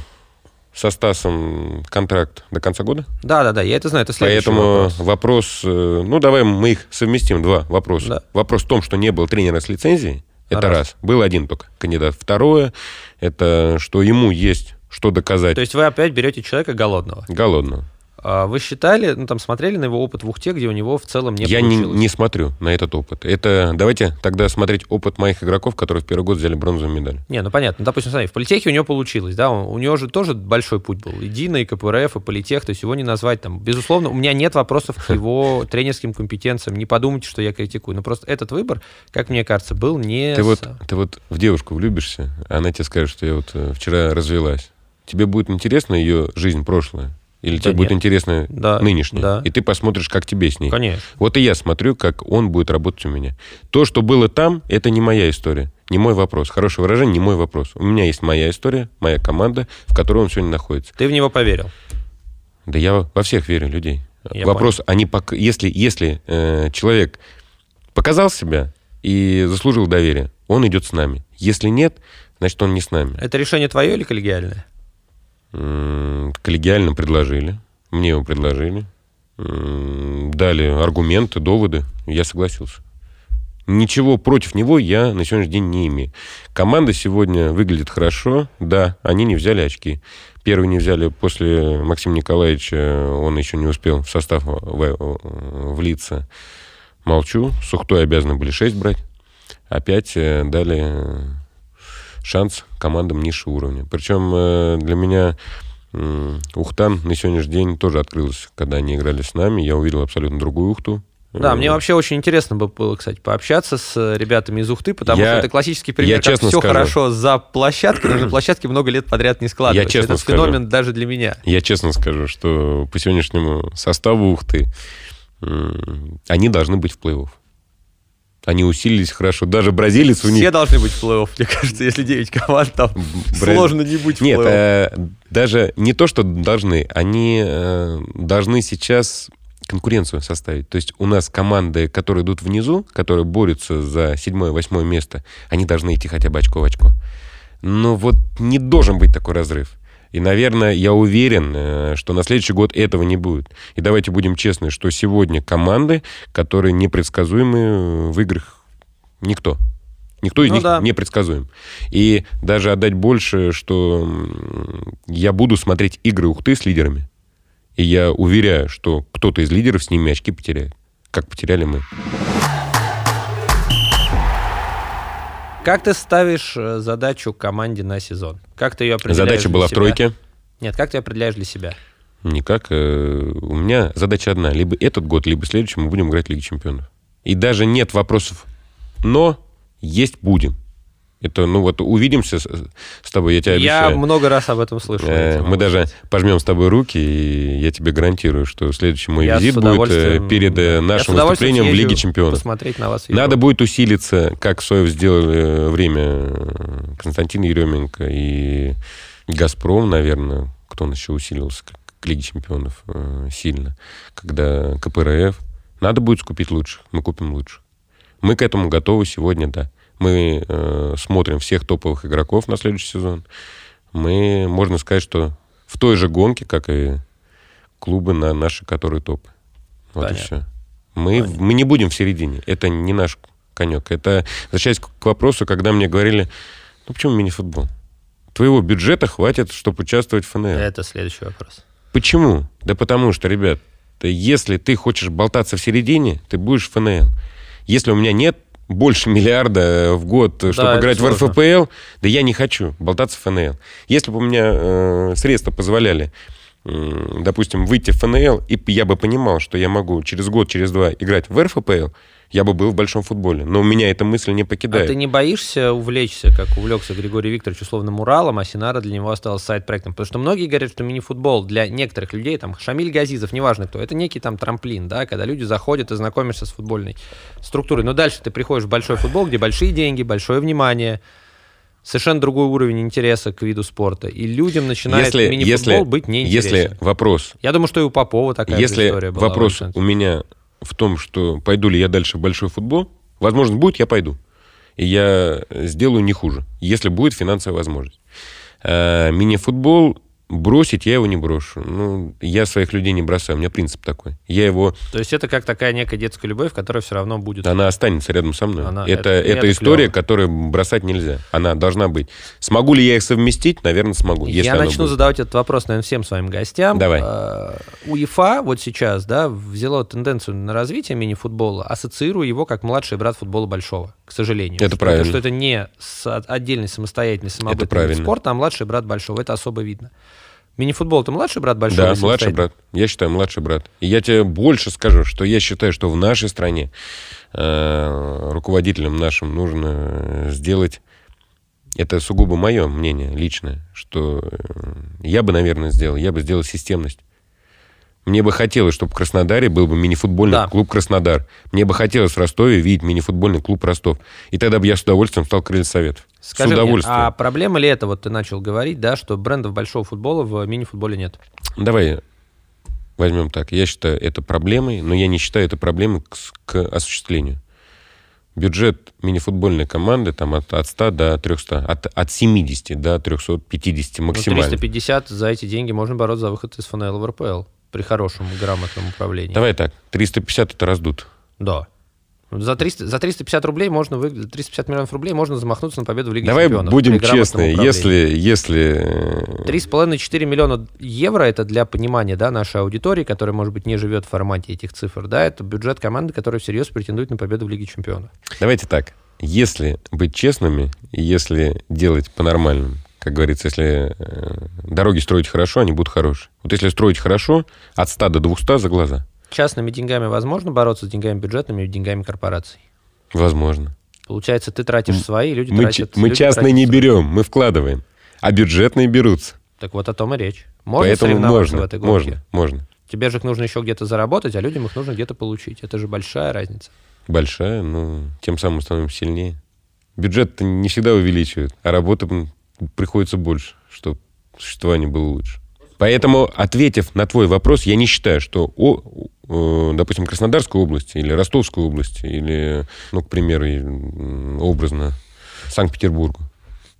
со Стасом контракт до конца года. Да, да, да, я это знаю, это следующий Поэтому вопрос. вопрос, э, ну давай мы их совместим, два вопроса. Да. Вопрос в том, что не было тренера с лицензией, это Раз. раз. Был один только кандидат. Второе, это что ему есть что доказать То есть вы опять берете человека голодного. голодного. А Вы считали, ну там смотрели на его опыт в Ухте, где у него в целом не Я не, получилось? не смотрю на этот опыт. Это давайте тогда смотреть опыт моих игроков, которые в первый год взяли бронзовую медаль. Не, ну понятно. Допустим, смотри, в политехе у него получилось, да, он- у него же тоже большой путь был. И Дина, и КПРФ, и политех, то есть его не назвать там. Безусловно, у меня нет вопросов к [laughs] его тренерским компетенциям. Не подумайте, что я критикую. Но просто этот выбор, как мне кажется, был не... Ты с- вот, ты вот в девушку влюбишься, а она тебе скажет, что я вот э, вчера развелась. Тебе будет интересна ее жизнь прошлая? Или Да тебе будет нет. интересна Да, нынешняя? да. И ты посмотришь, как тебе с ней. Конечно. Вот и я смотрю, как он будет работать у меня. То, что было там, это не моя история, не мой вопрос. Хорошее выражение, не мой вопрос. У меня есть моя история, моя команда, в которой он сегодня находится. Ты в него поверил. Да я во всех верю людей. Я вопрос, они пок- если, если э, человек показал себя и заслужил доверие, он идет с нами. Если нет, значит, он не с нами. Это решение твое или коллегиальное? Коллегиально предложили. Мне его предложили. Дали аргументы, доводы. Я согласился. Ничего против него я на сегодняшний день не имею. Команда сегодня выглядит хорошо. Да, они не взяли очки. Первый не взяли после Максима Николаевича. Он еще не успел в состав влиться. Молчу. Сухтой обязаны были 6 брать. Опять э, дали шанс командам низшего уровня. Причем э, для меня Ухтан на сегодняшний день тоже открылся, когда они играли с нами. Я увидел абсолютно другую Ухту. Да, мне вообще очень интересно было, кстати, пообщаться с ребятами из Ухты, потому я, что это классический пример, я как все скажу, хорошо за площадкой, но на [clears throat] площадке много лет подряд не складывается. Я честно это скажу, феномен даже для меня. Я честно скажу, что по сегодняшнему составу Ухты они должны быть в плей-офф. Они усилились хорошо. Даже бразилец у них... Все должны быть в плей-офф, мне кажется, если 9 команд, там Бра... сложно не быть в Нет, э, даже не то, что должны. Они э, должны сейчас конкуренцию составить. То есть у нас команды, которые идут внизу, которые борются за седьмое-восьмое место, они должны идти хотя бы очко в очко. Но вот не должен быть такой разрыв. И, наверное, я уверен, э, что на следующий год этого не будет. И давайте будем честны, что сегодня команды, которые непредсказуемы в играх, никто. Никто из ну, них да. не предсказуем. И даже отдать больше, что я буду смотреть игры Ухты с лидерами. И я уверяю, что кто-то из лидеров с ними очки потеряет, как потеряли мы. Как ты ставишь э, задачу команде на сезон? Как ты ее определяешь Задача была в тройке. Нет, как ты определяешь для себя? Никак. Э, у меня задача одна. Либо этот год, либо следующий мы будем играть в Лиге Чемпионов. И даже нет вопросов «но», есть «будем». Это, ну вот, увидимся с, с тобой, я тебя обещаю. Я много раз об этом слышал. Э, мы даже пожмем с тобой руки, и я тебе гарантирую, что следующий мой я визит будет э, перед э, нашим выступлением в Лиге Чемпионов. Посмотреть на вас. Надо будет усилиться, как Соев сделали время Константин Еременко и Газпром, наверное, кто он еще усилился к Лиге Чемпионов сильно, когда КПРФ. Надо будет скупить лучше, мы купим лучше. Мы к этому готовы сегодня, да мы э, смотрим всех топовых игроков на следующий сезон, мы, можно сказать, что в той же гонке, как и клубы на наши, которые топы. Вот Понятно. и все. Мы, мы не будем в середине. Это не наш конек. Это, возвращаясь к вопросу, когда мне говорили, ну почему мини-футбол? Твоего бюджета хватит, чтобы участвовать в ФНЛ. Это следующий вопрос. Почему? Да потому что, ребят, если ты хочешь болтаться в середине, ты будешь в ФНЛ. Если у меня нет больше миллиарда в год, да, чтобы играть в РФПЛ, да я не хочу болтаться в ФНЛ. Если бы у меня э, средства позволяли, э, допустим, выйти в ФНЛ, и я бы понимал, что я могу через год, через два играть в РФПЛ, я бы был в большом футболе. Но у меня эта мысль не покидает. А ты не боишься увлечься, как увлекся Григорий Викторович условным Уралом, а Синара для него осталось сайт-проектом? Потому что многие говорят, что мини-футбол для некоторых людей, там, Шамиль Газизов, неважно кто, это некий там трамплин, да, когда люди заходят и знакомишься с футбольной структурой. Но дальше ты приходишь в большой футбол, где большие деньги, большое внимание, совершенно другой уровень интереса к виду спорта. И людям начинает если, мини-футбол если, быть неинтересен. Если вопрос... Я думаю, что и у Попова такая если история была. вопрос у меня в том, что пойду ли я дальше в большой футбол, возможно, будет, я пойду. И я сделаю не хуже, если будет финансовая возможность. А, мини-футбол бросить я его не брошу. Ну, я своих людей не бросаю, у меня принцип такой. Я его... То есть это как такая некая детская любовь, которая все равно будет... Она останется рядом со мной. Она... Это, это, это история, клево. которую бросать нельзя. Она должна быть. Смогу ли я их совместить? Наверное, смогу. Я начну будет. задавать этот вопрос, наверное, всем своим гостям. Давай. А, УЕФА вот сейчас, да, взяла тенденцию на развитие мини-футбола, ассоциируя его как младший брат футбола большого, к сожалению. Это правильно. Что это не отдельный самостоятельный самобытный спорт, а младший брат большого. Это особо видно. Мини-футбол это младший брат большой? Да, младший брат. Я считаю, младший брат. И я тебе больше скажу, что я считаю, что в нашей стране э, руководителям нашим нужно сделать это сугубо мое мнение личное, что э, я бы, наверное, сделал, я бы сделал системность. Мне бы хотелось, чтобы в Краснодаре был бы мини-футбольный да. клуб Краснодар. Мне бы хотелось в Ростове видеть мини-футбольный клуб Ростов. И тогда бы я с удовольствием стал крылья советов. Скажи с удовольствием. Мне, а проблема ли это, вот ты начал говорить, да, что брендов большого футбола в мини-футболе нет? Давай возьмем так. Я считаю это проблемой, но я не считаю это проблемой к, к осуществлению. Бюджет мини-футбольной команды там от, от 100 до 300, от, от 70 до 350 максимально. Ну, 350 за эти деньги можно бороться за выход из ФНЛ в РПЛ при хорошем грамотном управлении. Давай так, 350 это раздут. Да. За, 300, за 350 рублей можно вы, 350 миллионов рублей можно замахнуться на победу в Лиге Давай Чемпионов. будем при грамотном честны, если, если... 3,5-4 миллиона евро это для понимания да, нашей аудитории, которая, может быть, не живет в формате этих цифр. Да, это бюджет команды, которая всерьез претендует на победу в Лиге Чемпионов. Давайте так. Если быть честными, и если делать по-нормальному, как говорится, если э, дороги строить хорошо, они будут хорошие. Вот если строить хорошо, от 100 до 200 за глаза, Частными деньгами возможно бороться с деньгами бюджетными и деньгами корпораций. возможно. Получается, ты тратишь свои, люди Мы, тратят... мы люди частные не свои. берем, мы вкладываем. А бюджетные берутся. Так вот о том и речь. Можно Поэтому соревноваться можно, в этой гонке? можно, можно. Тебе же их нужно еще где-то заработать, а людям их нужно где-то получить. Это же большая разница. Большая, но тем самым становимся сильнее. Бюджет не всегда увеличивает, а работы м, приходится больше, чтобы существование было лучше. Поэтому, ответив на твой вопрос, я не считаю, что, о, э, допустим, Краснодарской области или Ростовской области, или, ну, к примеру, и, образно, Санкт-Петербургу,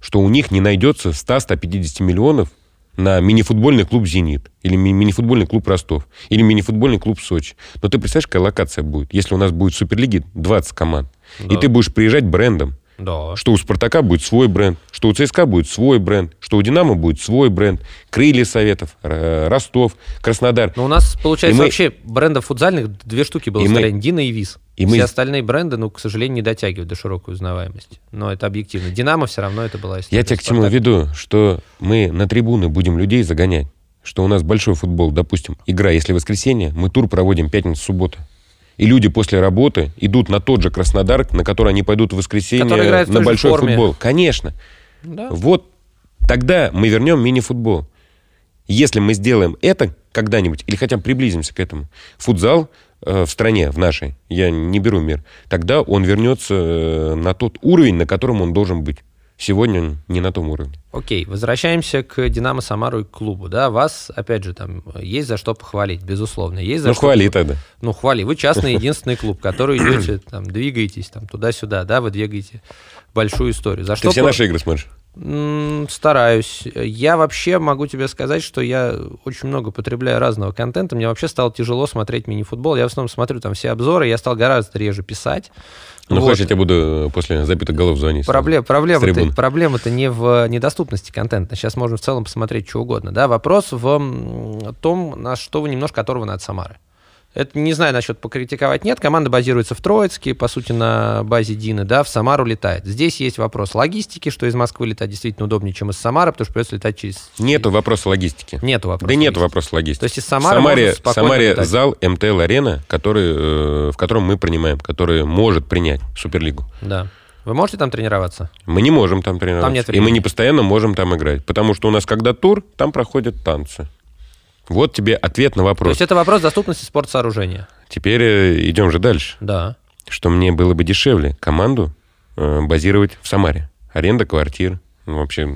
что у них не найдется 100-150 миллионов на мини-футбольный клуб «Зенит», или ми- мини-футбольный клуб «Ростов», или мини-футбольный клуб «Сочи». Но ты представляешь, какая локация будет, если у нас будет в Суперлиге 20 команд, и Да. ты будешь приезжать брендом, Да. что у «Спартака» будет свой бренд, что у «ЦСКА» будет свой бренд, что у «Динамо» будет свой бренд, «Крылья Советов», Р- Ростов, Краснодар. Но у нас, получается, И мы- вообще брендов футзальных две штуки было И в мы-. Дина и Виз. и Все мы- остальные бренды, ну, к сожалению, не дотягивают до широкой узнаваемости. Но это объективно. Динамо все равно это была история. Я тебя к чему веду, что мы на трибуны будем людей загонять, что у нас большой футбол, допустим, игра, если воскресенье, мы тур проводим пятница-суббота. И люди после работы идут на тот же Краснодар, на который они пойдут в воскресенье в на большой форме. футбол. Конечно. Да. Вот тогда мы вернем мини-футбол. Если мы сделаем это когда-нибудь, или хотя бы приблизимся к этому, футзал э, в стране, в нашей, я не беру мир, тогда он вернется э, на тот уровень, на котором он должен быть. Сегодня он не на том уровне. Окей, возвращаемся к Динамо Самару и к клубу. Да, вас, опять же, там есть за что похвалить, безусловно. Есть за Ну, что хвали тогда. Ну, хвали. Вы частный [laughs] единственный клуб, который идете, там, двигаетесь там туда-сюда, да, вы двигаете большую историю. За Ты что все по- наши игры смотришь? Стараюсь. Я вообще могу тебе сказать, что я очень много потребляю разного контента. Мне вообще стало тяжело смотреть мини-футбол. Я в основном смотрю там все обзоры. Я стал гораздо реже писать. Ну, Вот. хочешь, я тебе буду после забитых голов звонить. Проблем, проблема-то, проблема-то не в недоступности контента. Сейчас можно в целом посмотреть что угодно. Да? Вопрос в том, на что вы немножко оторваны от Самары. Это не знаю насчет покритиковать. Нет, команда базируется в Троицке, по сути, на базе Дины, да, в Самару летает. Здесь есть вопрос логистики, что из Москвы летать действительно удобнее, чем из Самары, потому что придется летать через... Нету вопроса логистики. Нету вопроса. Да логистики. вопроса логистики. То есть из В Самары Самаре, можно в Самаре летать. зал МТЛ Арена, который, э, в котором мы принимаем, который может принять Суперлигу. Да. Вы можете там тренироваться? Мы не можем там тренироваться. Там нет и мы времени. не постоянно можем там играть. Потому что у нас, когда тур, там проходят танцы. Вот тебе ответ на То вопрос. есть это вопрос доступности спортсооружения. Теперь э, идем же дальше. Да. Что мне было бы дешевле команду э, базировать в Самаре. Аренда квартир, ну, вообще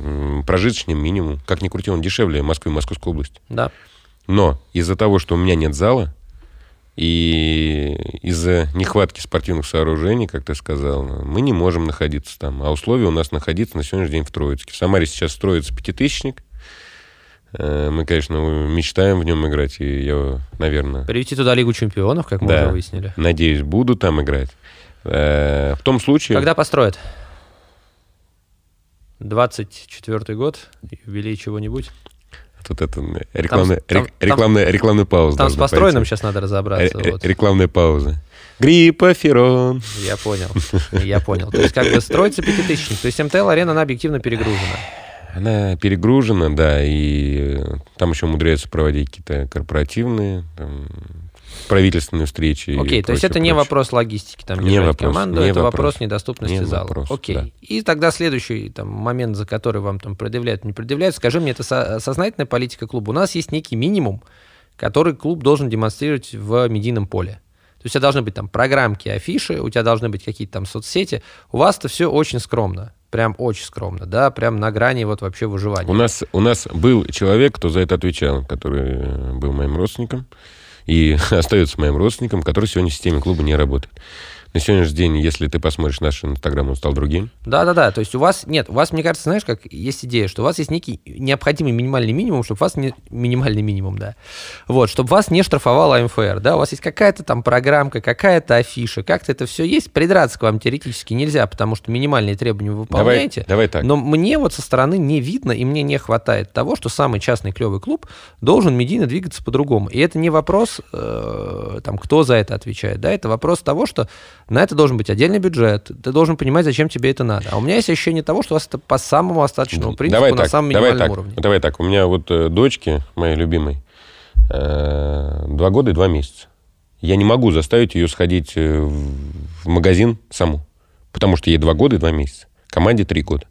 прожиточный минимум. Как ни крути, он дешевле Москвы и Московской области. Да. Но из-за того, что у меня нет зала, и из-за нехватки спортивных сооружений, как ты сказал, мы не можем находиться там. А условия у нас находиться на сегодняшний день в Троицке. В Самаре сейчас строится пятитысячник. Э, Мы, конечно, мечтаем в нем играть, и я, наверное, Привести туда Лигу чемпионов, как мы Да. уже выяснили. надеюсь, буду там играть. Э, В том случае... Когда построят? 24 год, юбилей чего-нибудь. Тут это м, рекламная, там- рек- там- рекламная, рекламная пауза. Там с построенным пойти. сейчас надо разобраться. ре- вот. Рекламная пауза. Гриппоферон. Я понял. Я понял. То есть как бы строится пятитысячник. То есть МТЛ-арена, она объективно перегружена. Она перегружена, да, и э, там еще умудряются проводить какие-то корпоративные, там, правительственные встречи. Окей, то есть прочее, это не прочее. вопрос логистики, там, Не вопрос, команду, не это вопрос. вопрос недоступности Не зала. вопрос, Окей. да. И тогда следующий там, момент, за который вам там предъявляют, не предъявляют, скажи мне, это со- сознательная политика клуба? У нас есть некий минимум, который клуб должен демонстрировать в медийном поле. То есть у тебя должны быть там программки, афиши, у тебя должны быть какие-то там соцсети. У вас это все очень скромно. Прям очень скромно, да, прям на грани вот вообще выживания. У нас, у нас был человек, кто за это отвечал, который э, был моим родственником и [laughs] остается моим родственником, который сегодня в системе клуба не работает. На сегодняшний день, если ты посмотришь наш Инстаграм, он стал другим. Да-да-да, то есть у вас, нет, у вас, мне кажется, знаешь, как есть идея, что у вас есть некий необходимый минимальный минимум, чтобы вас не... Минимальный минимум, да. Вот, чтобы вас не штрафовал АМФР, да, у вас есть какая-то там программка, какая-то афиша, как-то это все есть, придраться к вам теоретически нельзя, потому что минимальные требования вы выполняете. Давай, давай так. Но мне вот со стороны не видно, и мне не хватает того, что самый частный клевый клуб должен медийно двигаться по-другому. И это не вопрос, э, там, кто за это отвечает, да, это вопрос того, что на это должен быть отдельный бюджет, ты должен понимать, зачем тебе это надо. А у меня есть ощущение того, что у вас это по самому остаточному принципу, давай на так, самом давай минимальном так, уровне. Давай так, у меня вот э, дочки, моей любимой, э, два года и два месяца. Я не могу заставить ее сходить э, в магазин саму, потому что ей два года и два месяца. Команде три года.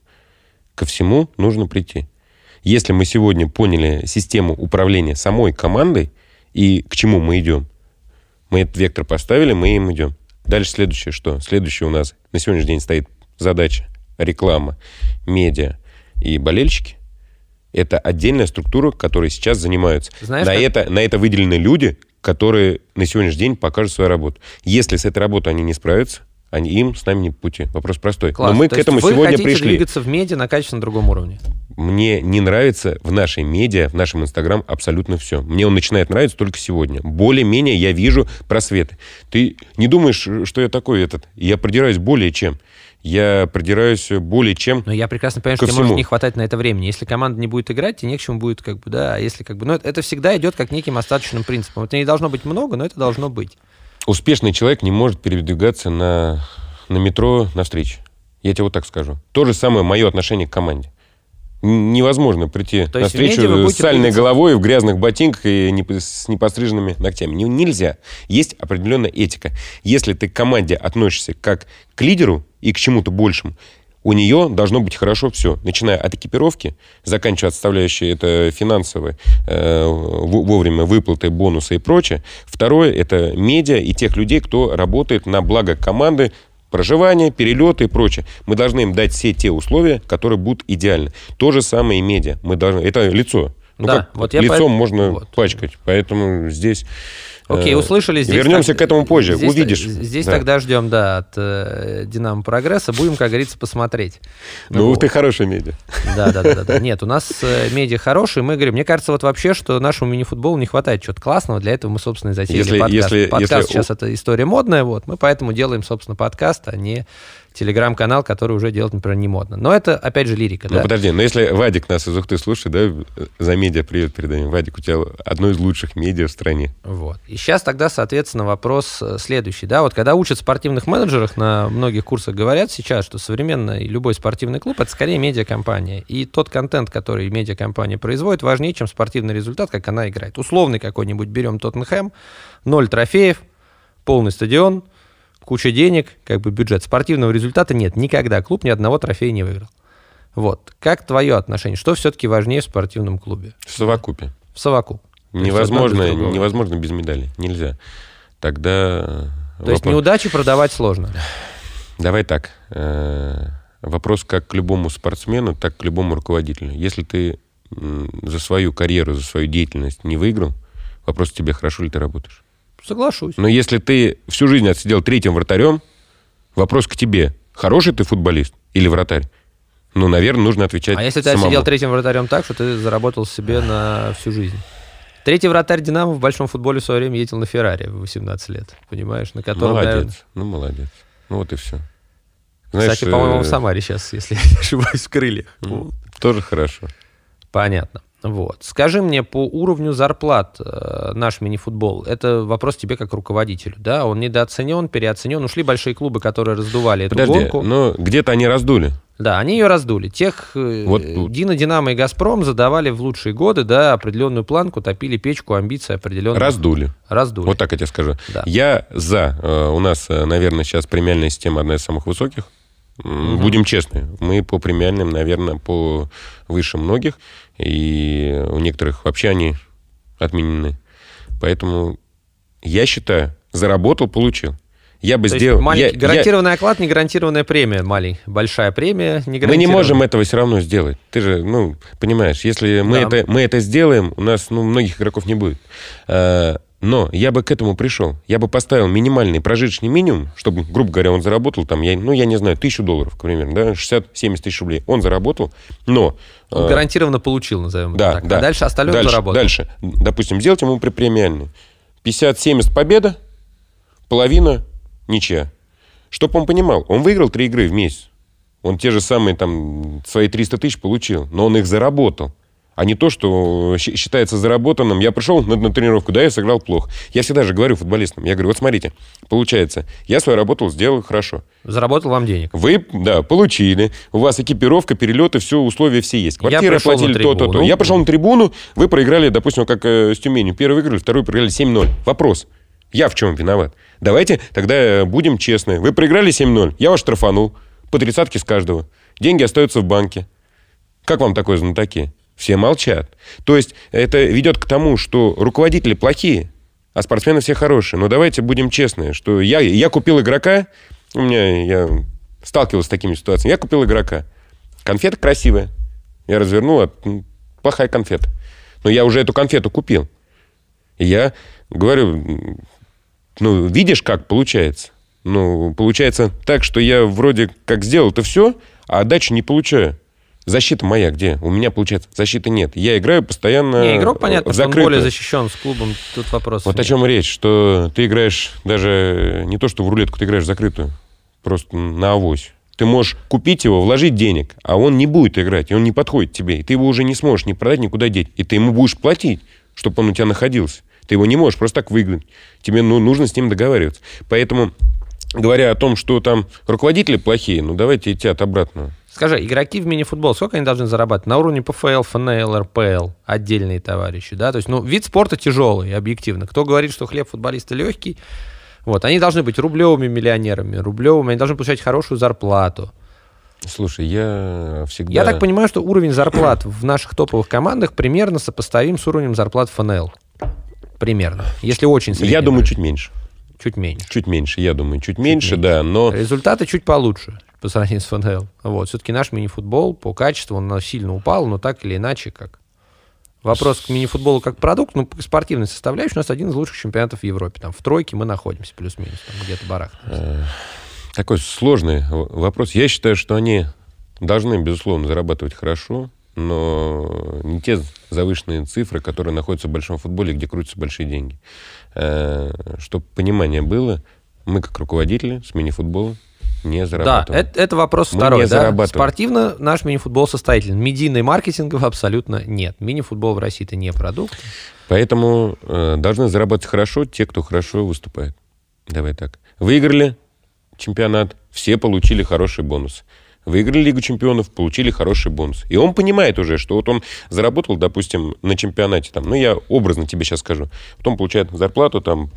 Ко всему нужно прийти. Если мы сегодня поняли систему управления самой командой и к чему мы идем, мы этот вектор поставили, мы им идем. Дальше следующее что? Следующее у нас на сегодняшний день стоит задача реклама, медиа и болельщики. Это отдельная структура, которая сейчас занимаются. Знаешь, на, как- это, на это выделены люди, которые на сегодняшний день покажут свою работу. Если с этой работой они не справятся, они, им с нами не по пути. Вопрос простой. Класс. Но мы То к этому вы сегодня хотите пришли. двигаться в медиа на качественно другом уровне. Мне не нравится в нашей медиа, в нашем Инстаграм абсолютно все. Мне он начинает нравиться только сегодня. Более-менее я вижу просветы. Ты не думаешь, что я такой этот? Я продираюсь более чем. Я продираюсь более чем. Но я прекрасно понимаю, что тебе может всему. не хватать на это времени. Если команда не будет играть, тебе не к чему будет, как бы, да, если как бы... Ну, это, это всегда идет как неким остаточным принципом. Это не должно быть много, но это должно быть. Успешный человек не может передвигаться на, на метро на встречу. Я тебе вот так скажу. То же самое мое отношение к команде. Невозможно прийти То на встречу с сальной двигаться- головой, в грязных ботинках и не с непостриженными ногтями. Не- Нельзя. Есть определенная этика. Если ты к команде относишься как к лидеру и к чему-то большему, у нее должно быть хорошо все, начиная от экипировки, заканчивая отставляющей это финансовые, э, вовремя выплаты, бонусы и прочее. Второе – это медиа и тех людей, кто работает на благо команды, проживание, перелеты и прочее. Мы должны им дать все те условия, которые будут идеальны. То же самое и медиа. Мы должны... Это лицо. Ну, Да, как вот я лицом по- можно вот. пачкать. Поэтому здесь... Окей, э, услышали. Здесь Вернемся так- к этому позже. здесь- Увидишь. Здесь Да. тогда ждем, да, от э, Динамо Прогресса. Будем, как говорится, посмотреть. Ну, Вот. ты хорошая медиа. Да, да, да, да. Нет, у нас э, медиа хорошие. Мы говорим, мне кажется, вот вообще, что нашему мини-футболу не хватает чего-то классного. Для этого мы, собственно, и затеяли Если- подкаст. если- подкаст если сейчас это история модная, вот. Мы поэтому делаем, собственно, подкаст, а не телеграм-канал, который уже делать, например, не модно. Но это, опять же, лирика, Ну, да. подожди, но если Вадик нас из Ухты слушает, да, за медиа привет передаем. Вадик, у тебя одно из лучших медиа в стране. Вот. И сейчас тогда, соответственно, вопрос э, следующий. Да? Вот когда учат спортивных менеджерах, на многих курсах говорят сейчас, что современный любой спортивный клуб – это скорее медиакомпания. И тот контент, который медиакомпания производит, важнее, чем спортивный результат, как она играет. Условный какой-нибудь берем Тоттенхэм, ноль трофеев, полный стадион, куча денег, как бы бюджет. Спортивного результата нет. Никогда клуб ни одного трофея не выиграл. Вот. Как твое отношение? Что все-таки важнее в спортивном клубе? В совокупе. В совокуп. То есть Невозможно, невозможно без медали. Нельзя. Тогда... э, То есть вопрос- неудачи продавать сложно. Давай так. э, Вопрос как к любому спортсмену, так к любому руководителю. Если ты за свою карьеру, за свою деятельность не выиграл, вопрос тебе, хорошо ли ты работаешь. Соглашусь. Но если ты всю жизнь отсидел третьим вратарем, вопрос к тебе, хороший ты футболист или вратарь? Ну, наверное, нужно отвечать А если ты самому. сидел третьим вратарем так, что ты заработал себе на всю жизнь? Третий вратарь Динамо в большом футболе в свое время ездил на Феррари в 18 лет, понимаешь? На котором, Молодец, наверное- ну молодец. Ну вот и все. Кстати, по-моему, в Самаре сейчас, если [laughs] я не ошибаюсь, в крыльях. Вот. Тоже хорошо. Понятно. Вот. Скажи мне по уровню зарплат э, наш мини-футбол. Это вопрос тебе как руководителю, да? Он недооценен, переоценен. Ушли большие клубы, которые раздували эту Подожди, гонку. но где-то они раздули. Да, они ее раздули. Тех э, Вот тут. Дина, Динамо и Газпром задавали в лучшие годы, да, определенную планку, топили печку, амбиции определенные. Раздули. Раздули. Вот так я тебе скажу. Да. Я за. Э, У нас, э, наверное, сейчас премиальная система одна из самых высоких. М, Будем честны, мы по премиальным, наверное, по выше многих. И у некоторых вообще они отменены. Поэтому я считаю, заработал, получил. Я бы То есть сделал... маленький- я- я- гарантированный оклад, не гарантированная премия. Маленькая, большая премия, не Мы не можем этого все равно сделать. Ты же, ну, понимаешь, если мы, Да. это, мы это сделаем, у нас, ну, многих игроков не будет. Э, Но я бы к этому пришел. Я бы поставил минимальный прожиточный минимум, чтобы, грубо говоря, он заработал там, я, ну, я не знаю, тысячу долларов, к примеру, да, 60-70 тысяч рублей. Он заработал, но... Он э, гарантированно получил, назовем да, так. да. А дальше остальное дальше, заработал. Дальше. Допустим, сделать ему премиальный. 50-70 победа, половина ничья. Чтоб он понимал, он выиграл три игры в месяц. Он те же самые там свои 300 тысяч получил, но он их заработал. А не то, что щ- считается заработанным. Я пришел на, на тренировку, да, я сыграл плохо. Я всегда же говорю футболистам, я говорю, вот смотрите, получается, я свою работу сделал хорошо. Заработал вам денег. Вы, да, получили. У вас экипировка, перелеты, все, условия все есть. Квартиры пришел на платили то, то, то. трибуну. Я пришел на трибуну, вы проиграли, допустим, как э, с Тюменью. Первый выиграли, второй проиграли 7-0. Вопрос. Я в чем виноват? Давайте тогда э, будем честны. Вы проиграли 7-0, я вас штрафанул. По тридцатке с каждого. Деньги остаются в банке. Как вам такое знатоки? Все молчат. То есть это ведет к тому, что руководители плохие, а спортсмены все хорошие. Но давайте будем честны, что я, я купил игрока, у меня я сталкивался с такими ситуациями, я купил игрока. Конфета красивая. Я развернул, а, м, плохая конфета. Но я уже эту конфету купил. И я говорю, ну, видишь, как получается? Ну, получается так, что я вроде как сделал это все, а отдачу не получаю. Защита моя где? У меня, получается, защиты нет. Я играю постоянно Не, игрок, понятно, что он более защищен с клубом. Тут вопрос. Вот о чем речь, что ты играешь даже не то, что в рулетку, ты играешь в закрытую, просто на авось. Ты можешь купить его, вложить денег, а он не будет играть, и он не подходит тебе. И ты его уже не сможешь ни продать, никуда деть. И ты ему будешь платить, чтобы он у тебя находился. Ты его не можешь просто так выиграть. Тебе ну, нужно с ним договариваться. Поэтому, говоря о том, что там руководители плохие, ну давайте идти от обратного. Скажи, игроки в мини-футбол, сколько они должны зарабатывать? На уровне ПФЛ, ФНЛ, РПЛ, отдельные товарищи, да? То есть, ну, вид спорта тяжелый, объективно. Кто говорит, что хлеб футболиста легкий, вот, они должны быть рублевыми миллионерами, рублевыми, они должны получать хорошую зарплату. Слушай, я всегда... Я так понимаю, что уровень зарплат в наших топовых командах примерно сопоставим с уровнем зарплат ФНЛ. Примерно. Если очень средний. Я думаю, чуть меньше. чуть меньше. Чуть меньше, я думаю, чуть, меньше, меньше. да, но... Результаты чуть получше по сравнению с ФНЛ. Вот. Все-таки наш мини-футбол по качеству он сильно упал, но так или иначе, как Вопрос к мини-футболу как продукт, ну, спортивной составляющей у нас один из лучших чемпионатов в Европе. Там в тройке мы находимся, плюс-минус, там где-то барах. Э, Такой сложный вопрос. Я считаю, что они должны, безусловно, зарабатывать хорошо, но не те завышенные цифры, которые находятся в большом футболе, где крутятся большие деньги. Чтобы понимание было, мы, как руководители с мини-футбола, не Да, зарабатываем. это, это вопрос Мы второй. да? Спортивно наш мини-футбол состоятелен. Медийно и маркетингово абсолютно нет. Мини-футбол в России это не продукт. Поэтому э, должны зарабатывать хорошо те, кто хорошо выступает. Давай так. Выиграли чемпионат, все получили хороший бонус. Выиграли Лигу чемпионов, получили хороший бонус. И он понимает уже, что вот он заработал, допустим, на чемпионате, там, ну, я образно тебе сейчас скажу. Потом получает зарплату, там,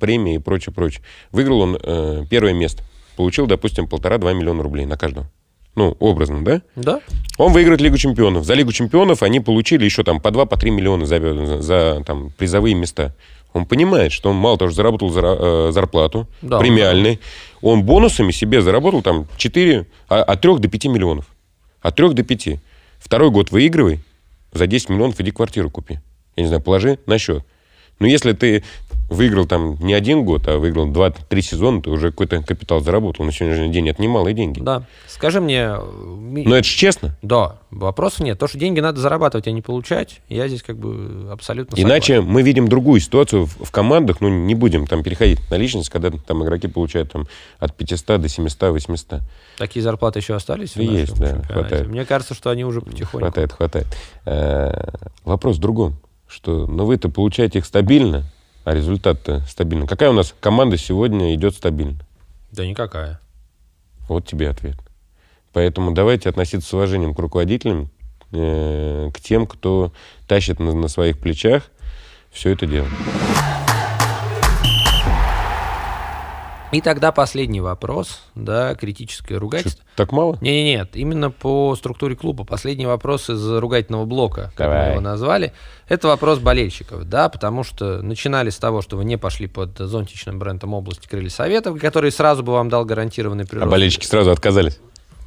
премии и прочее, прочее. Выиграл он э, первое место. Получил, допустим, полтора-два миллиона рублей на каждого. Ну, образно, да? Да? Он выиграет Лигу чемпионов. За Лигу чемпионов они получили еще там по 2 по 3 миллиона за, за, там, призовые места. Он понимает, что он мало того, что заработал зара- э, зарплату Да, премиальной, он бонусами себе заработал там 4, а- от 3 до 5 миллионов. От 3 до 5. Второй год выигрывай, за 10 миллионов иди квартиру купи. Я не знаю, положи на счет. Но если ты выиграл там не один год, а выиграл 2-3 сезона, ты уже какой-то капитал заработал. На сегодняшний день это немалые деньги. Да. Скажи мне... э, Но это же честно. Да, вопросов нет. То, что деньги надо зарабатывать, а не получать, я здесь как бы абсолютно Иначе мы видим другую ситуацию в, в командах, ну, не будем там переходить на личность, когда там игроки получают там от 500 до 700, 800. согласен. Такие зарплаты еще остались? в Есть, да, чемпионате? хватает. Мне кажется, что они уже потихоньку... Хватает, хватает. Э, Вопрос в другом, что, ну, вы-то получаете их стабильно, а результат-то стабильно. Какая у нас команда сегодня идет стабильно? Да никакая. Вот тебе ответ. Поэтому давайте относиться с уважением к руководителям, э, к тем, кто тащит на, на своих плечах все это дело. И тогда последний вопрос, да, критическое ругательство. Чё, так мало? Не, не, нет, именно по структуре клуба. Последний вопрос из ругательного блока, как Давай. мы его назвали. Это вопрос болельщиков, да, потому что начинали с того, что вы не пошли под зонтичным брендом области крылья советов, который сразу бы вам дал гарантированный А прирост. болельщики сразу отказались.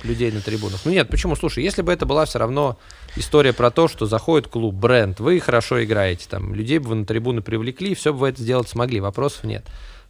людей на трибунах. Ну нет, почему? Слушай, если бы это была все равно история про то, что заходит клуб, бренд, вы хорошо играете, там, людей бы вы на трибуны привлекли, все бы вы это сделать смогли, вопросов нет.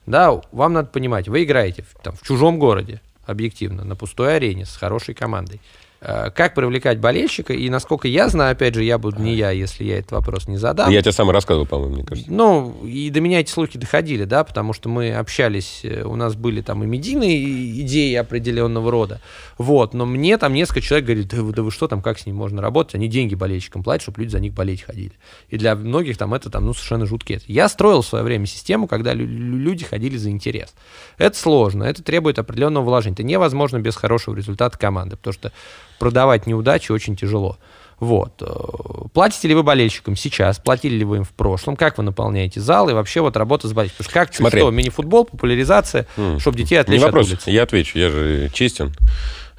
Да, вам надо понимать, вы играете в, там, в чужом городе, объективно, на пустой арене с хорошей командой. Э, как привлекать болельщика, и насколько я знаю, опять же, я буду не я, если я этот вопрос не задам. Я тебе сам рассказывал, по-моему, мне кажется. Ну, и до меня эти слухи доходили, да, потому что мы общались, э, у нас были там и медийные идеи определенного рода, вот, но мне там несколько человек говорит, да, да вы что там, как с ним можно работать, они деньги болельщикам платят, чтобы люди за них болеть ходили. И для многих там это там, ну, совершенно жуткие. Я строил в свое время систему, когда люди ходили за интерес. Это сложно, это требует определенного вложения. Это невозможно без хорошего результата команды, потому что продавать неудачи очень тяжело. Вот. Э, платите ли вы болельщикам сейчас? Платили ли вы им в прошлом? Как вы наполняете зал? И вообще вот работа с болельщиками? Потому что как, Смотри. что, мини-футбол, популяризация, mm. чтобы детей отвлечь Не вопрос, от улицы? я отвечу, я же честен.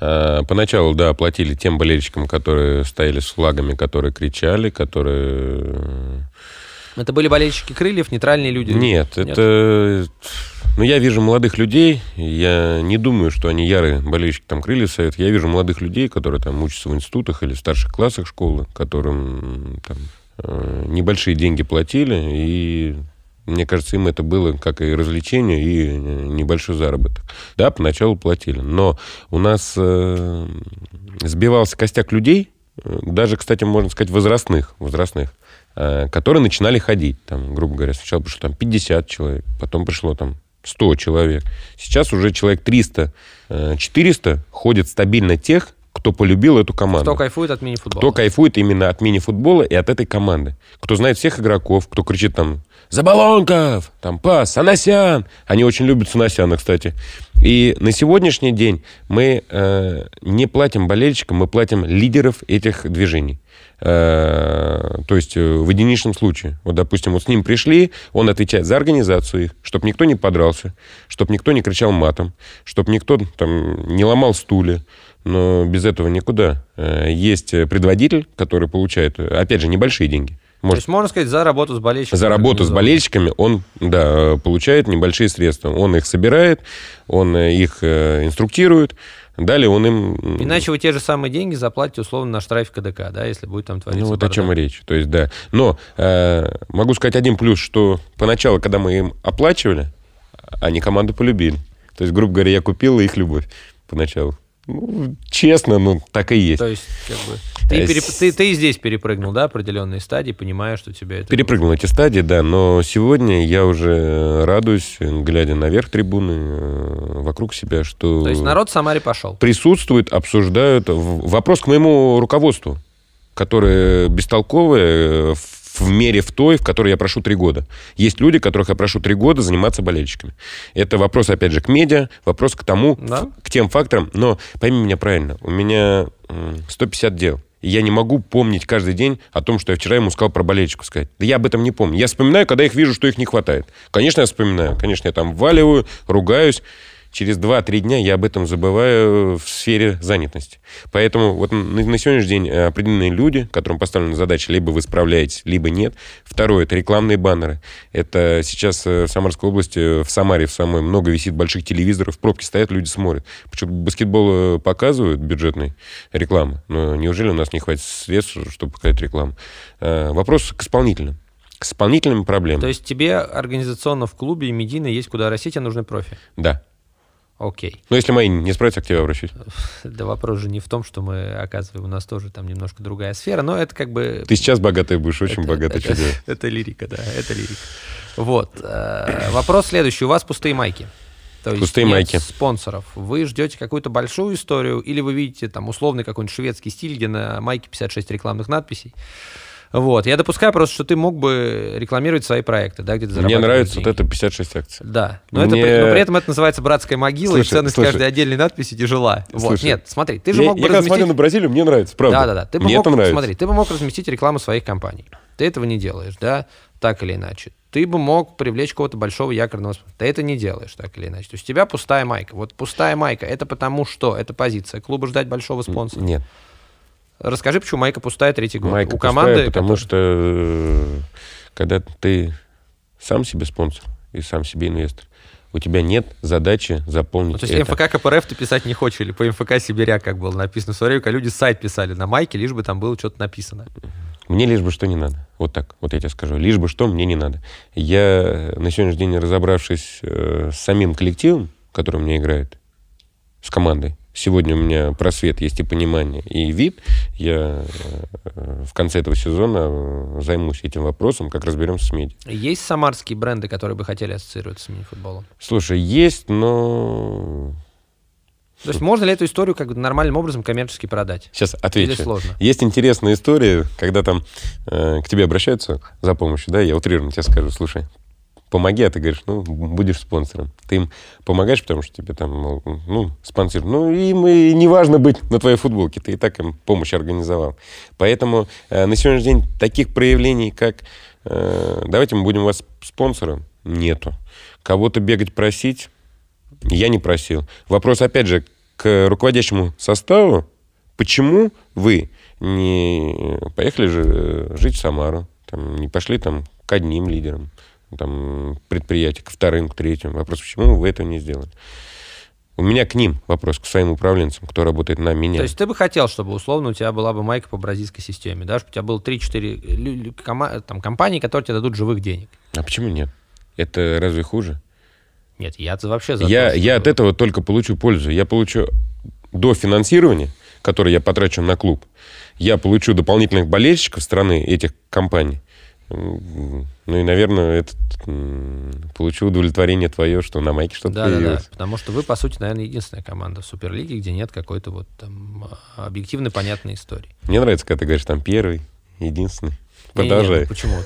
Э, поначалу, да, платили тем болельщикам, которые стояли с флагами, которые кричали, которые... Это были болельщики крыльев, нейтральные люди? Нет, Нет? это но я вижу молодых людей, я не думаю, что они ярые болельщики там крылья совет. Я вижу молодых людей, которые там учатся в институтах или в старших классах школы, которым там, э, небольшие деньги платили, и мне кажется, им это было как и развлечение, и э, небольшой заработок. Да, поначалу платили. Но у нас э, сбивался костяк людей, э, даже, кстати, можно сказать, возрастных, возрастных, которые начинали ходить. Там, грубо говоря, сначала пришло там 50 человек, потом пришло там 100 человек. Сейчас уже человек 300, 400 э, ходит стабильно тех, кто полюбил эту команду. Кто кайфует от мини-футбола. Кто кайфует именно от мини-футбола и от этой команды. Кто знает всех игроков, кто кричит там «Заболонков!», там «Пас!», «Санасян!». Они очень любят Санасяна, кстати. И на сегодняшний день мы э, не платим болельщикам, мы платим лидеров этих движений. Э, то есть э, в единичном случае. Вот, допустим, вот с ним пришли, он отвечает за организацию их, чтобы никто не подрался, чтобы никто не кричал матом, чтобы никто там не ломал стулья. Но без этого никуда. Э, есть предводитель, который получает, опять же, небольшие деньги. Может, То есть, можно сказать, за работу с болельщиками. За работу с болельщиками он, да, получает небольшие средства. Он их собирает, он их инструктирует, Далее он им... Иначе вы те же самые деньги заплатите условно на штрафе КДК, да, если будет там твориться Ну вот бардак. о чем и речь. То есть, да. Но э, могу сказать один плюс, что поначалу, когда мы им оплачивали, они команду полюбили. То есть, грубо говоря, я купил их любовь поначалу. Ну, честно, ну, так и есть. То есть, как бы, ты, переп... ты, ты и здесь перепрыгнул, да, определенные стадии, понимая, что тебя это... Перепрыгнул эти стадии, да, но сегодня я уже радуюсь, глядя наверх трибуны, э, вокруг себя, что... То есть народ в Самаре пошел? Присутствует, обсуждают. Вопрос к моему руководству, которое бестолковое, в мере в той, в которой я прошу три года. Есть люди, которых я прошу три года заниматься болельщиками. Это вопрос, опять же, к медиа, вопрос к тому, да? к тем факторам. Но пойми меня правильно, у меня 150 дел. И я не могу помнить каждый день о том, что я вчера ему сказал про болельщиков сказать. Да я об этом не помню. Я вспоминаю, когда их вижу, что их не хватает. Конечно, я вспоминаю. Конечно, я там валиваю, ругаюсь через 2-3 дня я об этом забываю в сфере занятости. Поэтому вот на, на сегодняшний день э, определенные люди, которым поставлена задача, либо вы справляетесь, либо нет. Второе, это рекламные баннеры. Это сейчас э, в Самарской области, в Самаре в самой много висит больших телевизоров, пробки стоят, люди смотрят. Почему баскетбол э, показывают бюджетной рекламы, но неужели у нас не хватит средств, чтобы показать рекламу? Вопрос к исполнителям к исполнительным проблемам. То есть тебе организационно в клубе и медийно есть куда расти, тебе нужны профи? Да. Окей. Ну, если мои не справятся, к тебе обращусь. [laughs] Да вопрос же не в том, что мы оказываем, у нас тоже там немножко другая сфера, но это как бы... Ты сейчас богатый будешь, очень это, богатый. Это, это, [laughs] это лирика, да, это лирика. Вот. Э, вопрос следующий. У вас пустые майки. То есть Пустые нет майки. спонсоров. Вы ждете какую-то большую историю, или вы видите там условный какой-нибудь шведский стиль, где на майке 56 рекламных надписей. Вот. Я допускаю просто, что ты мог бы рекламировать свои проекты, да, где-то Мне нравится деньги. вот это 56 акций. Да. Но, Мне... это, но при этом это называется братская могила, слушай, и ценность слушай. каждой отдельной надписи тяжела. Слушай, вот. Нет, смотри, ты же я, мог бы Я разместить... смотрю на Бразилию, мне нравится, правда. Да-да-да. Ты мне мог, это нравится. Смотри, ты бы мог разместить рекламу своих компаний. Ты этого не делаешь, да, так или иначе. Ты бы мог привлечь кого-то большого якорного. Ты это не делаешь, так или иначе. То есть у тебя пустая майка. Вот пустая майка, это потому что? Это позиция клуба ждать большого спонсора? Нет. Расскажи, почему майка пустая третий год? Майка у команды, пустая, потому который... что э, когда ты сам себе спонсор и сам себе инвестор, у тебя нет задачи заполнить Ну, то есть это. МФК КПРФ ты писать не хочешь, или по МФК Сибиряк, как было написано в свое время, когда люди сайт писали на майке, лишь бы там было что-то написано. Мне лишь бы что не надо. Вот так, вот я тебе скажу. Лишь бы что мне не надо. Я на сегодняшний день, разобравшись э, с самим коллективом, который у меня играет, с командой, сегодня у меня просвет есть и понимание, и вид, я э, в конце этого сезона э, займусь этим вопросом, как разберемся с медиа. Есть самарские бренды, которые бы хотели ассоциироваться с мини-футболом? Слушай, есть, но... То есть можно ли эту историю как бы нормальным образом коммерчески продать? Сейчас Или отвечу. сложно? Есть интересная история, когда там э, к тебе обращаются за помощью, да, я утрированно тебе скажу, слушай, помоги, а ты говоришь, ну, будешь спонсором. Ты им помогаешь, потому что тебе там, ну, спонсор. Ну, им и не важно быть на твоей футболке, ты и так им помощь организовал. Поэтому э, на сегодняшний день таких проявлений, как э, давайте мы будем у вас спонсором, нету. Кого-то бегать просить, я не просил. Вопрос, опять же, к руководящему составу. Почему вы не поехали же э, жить в Самару, там, не пошли там к одним лидерам там, предприятий, к вторым, к третьим? Вопрос, почему вы этого не сделали? У меня к ним вопрос, к своим управленцам, кто работает на меня. То есть ты бы хотел, чтобы условно у тебя была бы майка по бразильской системе, да, чтобы у тебя было 3-4 лю- лю- кома- там, компании, которые тебе дадут живых денег. А почему нет? Это разве хуже? Нет, я вообще за Я, то, я от этого только получу пользу. Я получу до финансирования, которое я потрачу на клуб, я получу дополнительных болельщиков страны этих компаний. Ну и, наверное, это, получу удовлетворение твое, что на майке что-то Да, да, да. появилось. Потому что вы, по сути, наверное, единственная команда в Суперлиге, где нет какой-то вот там а, объективно понятной истории. Мне нравится, когда ты говоришь там первый, единственный. Не-не-не, Продолжай. ну почему?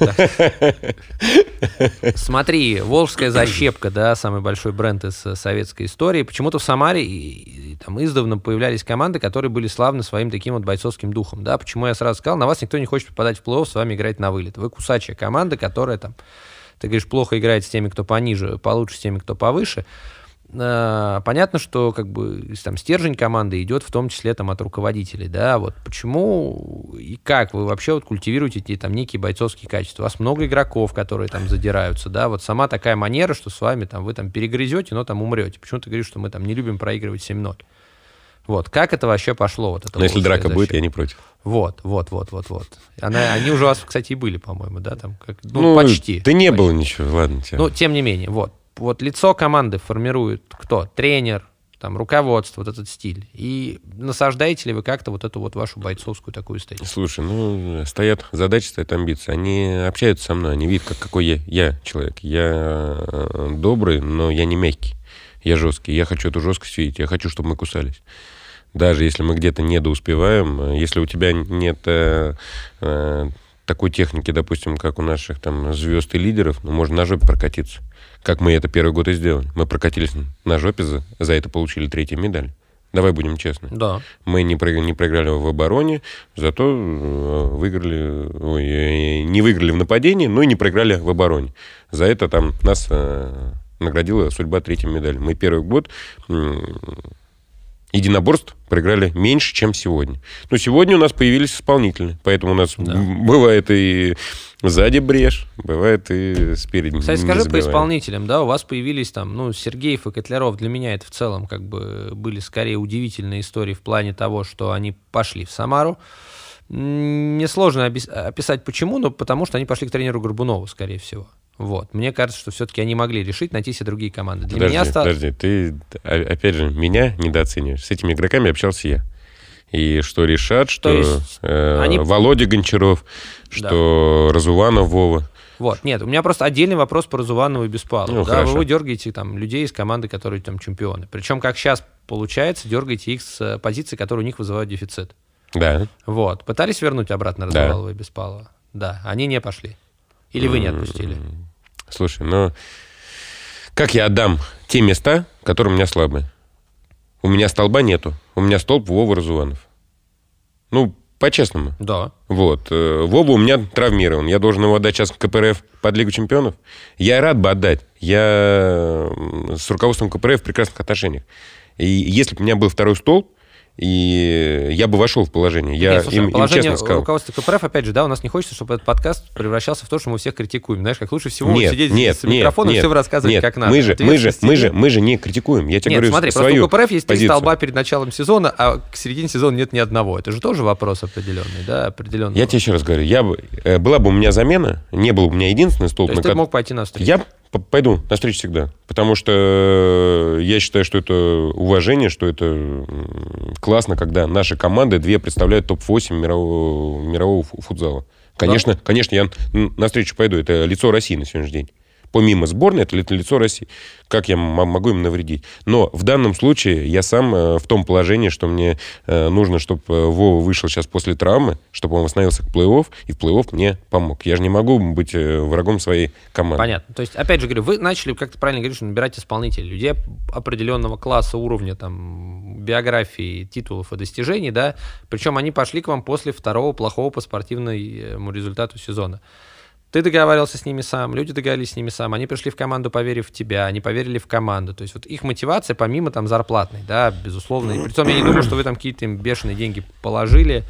[laughs] Смотри, Волжская защепка, да, самый большой бренд из э, советской истории. Почему-то в Самаре и, и там издавна появлялись команды, которые были славны своим таким вот бойцовским духом, да. Почему я сразу сказал, на вас никто не хочет попадать в плей-офф, с вами играть на вылет. Вы кусачая команда, которая там, ты говоришь, плохо играет с теми, кто пониже, получше с теми, кто повыше. Э, Понятно, что как бы там стержень команды идет в том числе там от руководителей, да, вот почему и как вы вообще вот культивируете эти там некие бойцовские качества? У вас много игроков, которые там задираются, да, вот сама такая манера, что с вами там вы там перегрызете, но там умрете. Почему ты говоришь, что мы там не любим проигрывать 7-0? Вот, как это вообще пошло? Вот это Но если драка будет, защита? я не против. Вот, вот, вот, вот, вот. Она, они уже у вас, кстати, и были, по-моему, да, там, как, ну, почти. Да не почти. было ничего, ладно. тебя. Ну, тем не менее, вот. Вот лицо команды формирует кто? Тренер, там, руководство, вот этот стиль. И насаждаете ли вы как-то вот эту вот вашу бойцовскую такую эстетику? Слушай, ну, стоят задачи, стоят амбиции. Они общаются со мной, они видят, как, какой я, я человек. Я э, добрый, но я не мягкий. Я жесткий. Я хочу эту жесткость видеть. Я хочу, чтобы мы кусались. Даже если мы где-то недоуспеваем, э, если у тебя нет э, э, такой техники, допустим, как у наших там звезд и лидеров, ну, можно на жопе прокатиться. Как мы это первый год и сделали. Мы прокатились на жопе, за, за это получили третью медаль. Давай будем честны. Да. Мы не, проиг- не проиграли в обороне, зато э, выиграли, ой, э, не выиграли в нападении, но и не проиграли в обороне. За это там нас э, наградила судьба третьей медали. Мы первый год единоборств проиграли меньше, чем сегодня. Но сегодня у нас появились исполнители, поэтому у нас Да. бывает и сзади брешь, бывает и спереди. Кстати, скажи по исполнителям, да, у вас появились там, ну, Сергеев и Котляров, для меня это в целом как бы были скорее удивительные истории в плане того, что они пошли в Самару. Мне сложно описать почему, но потому что они пошли к тренеру Горбунову, скорее всего. Вот. Мне кажется, что все-таки они могли решить найти себе другие команды. Для Подожди, меня ста- подожди, ты о- опять же меня недооцениваешь. С этими игроками общался я. И что решат, что есть э, они- Володя Гончаров, что Разуванов Вова. Вот, нет, у меня просто отдельный вопрос по Разуванову и Беспалову. Ну, да, хорошо. вы, дергаете там людей из команды, которые там чемпионы. Причем, как сейчас получается, дергаете их с э, позиций, которые у них вызывают дефицит. Да. Вот. Пытались вернуть обратно Да. Разувалова и Беспалова? Да. Они не пошли. Или вы не отпустили? Слушай, ну как я отдам те места, которые у меня слабые? У меня столба нету. У меня столб Вова Разуванов. Ну, по-честному. Да. Вот. э, Вова у меня травмирован. Я должен его отдать сейчас в КПРФ под Лигу чемпионов. Я рад бы отдать. Я с руководством КПРФ в прекрасных отношениях. И если бы у меня был второй столб, и я бы вошел в положение. Я Нет, слушай, им, им положение честно сказал. руководства КПРФ, опять же, да, у нас не хочется, чтобы этот подкаст превращался в то, что мы всех критикуем. Знаешь, как лучше всего Нет, сидеть нет, с микрофоном и нет, все рассказывать, нет, как надо. Мы же, мы же, мы же, мы же не критикуем. Я тебе Нет, говорю смотри, свою просто у КПРФ есть три позицию. столба перед началом сезона, а к середине сезона нет ни одного. Это же тоже вопрос определенный, да, определенный. Я тебе еще раз говорю, я бы, э, была бы у меня замена, не был у меня единственный столб, То есть на ты мог пойти на встречу? Я пойду на встречу всегда. Потому что э, я считаю, что это уважение, что это классно, когда наши команды две представляют топ-8 мирового, мирового фу- футзала. Конечно, конечно, я на встречу пойду. Это лицо России на сегодняшний день. Помимо сборной, это ли- лицо России. Как я могу им навредить? Но в данном случае я сам э, в том положении, что мне э, нужно, чтобы Вова вышел сейчас после травмы, чтобы он восстановился к плей-офф, и в плей-офф мне помог. Я же не могу быть э, врагом своей команды. Понятно. То есть, опять же говорю, вы начали, как ты правильно говоришь, набирать исполнителей, людей определенного класса, уровня, там, биографии, титулов и достижений, да, причем они пошли к вам после второго плохого по спортивному результату сезона. Ты договаривался с ними сам, люди договорились с ними сам, они пришли в команду, поверив в тебя, они поверили в команду. То есть вот их мотивация, помимо там зарплатной, да, безусловно. И притом я не думаю, что вы там какие-то им бешеные деньги положили.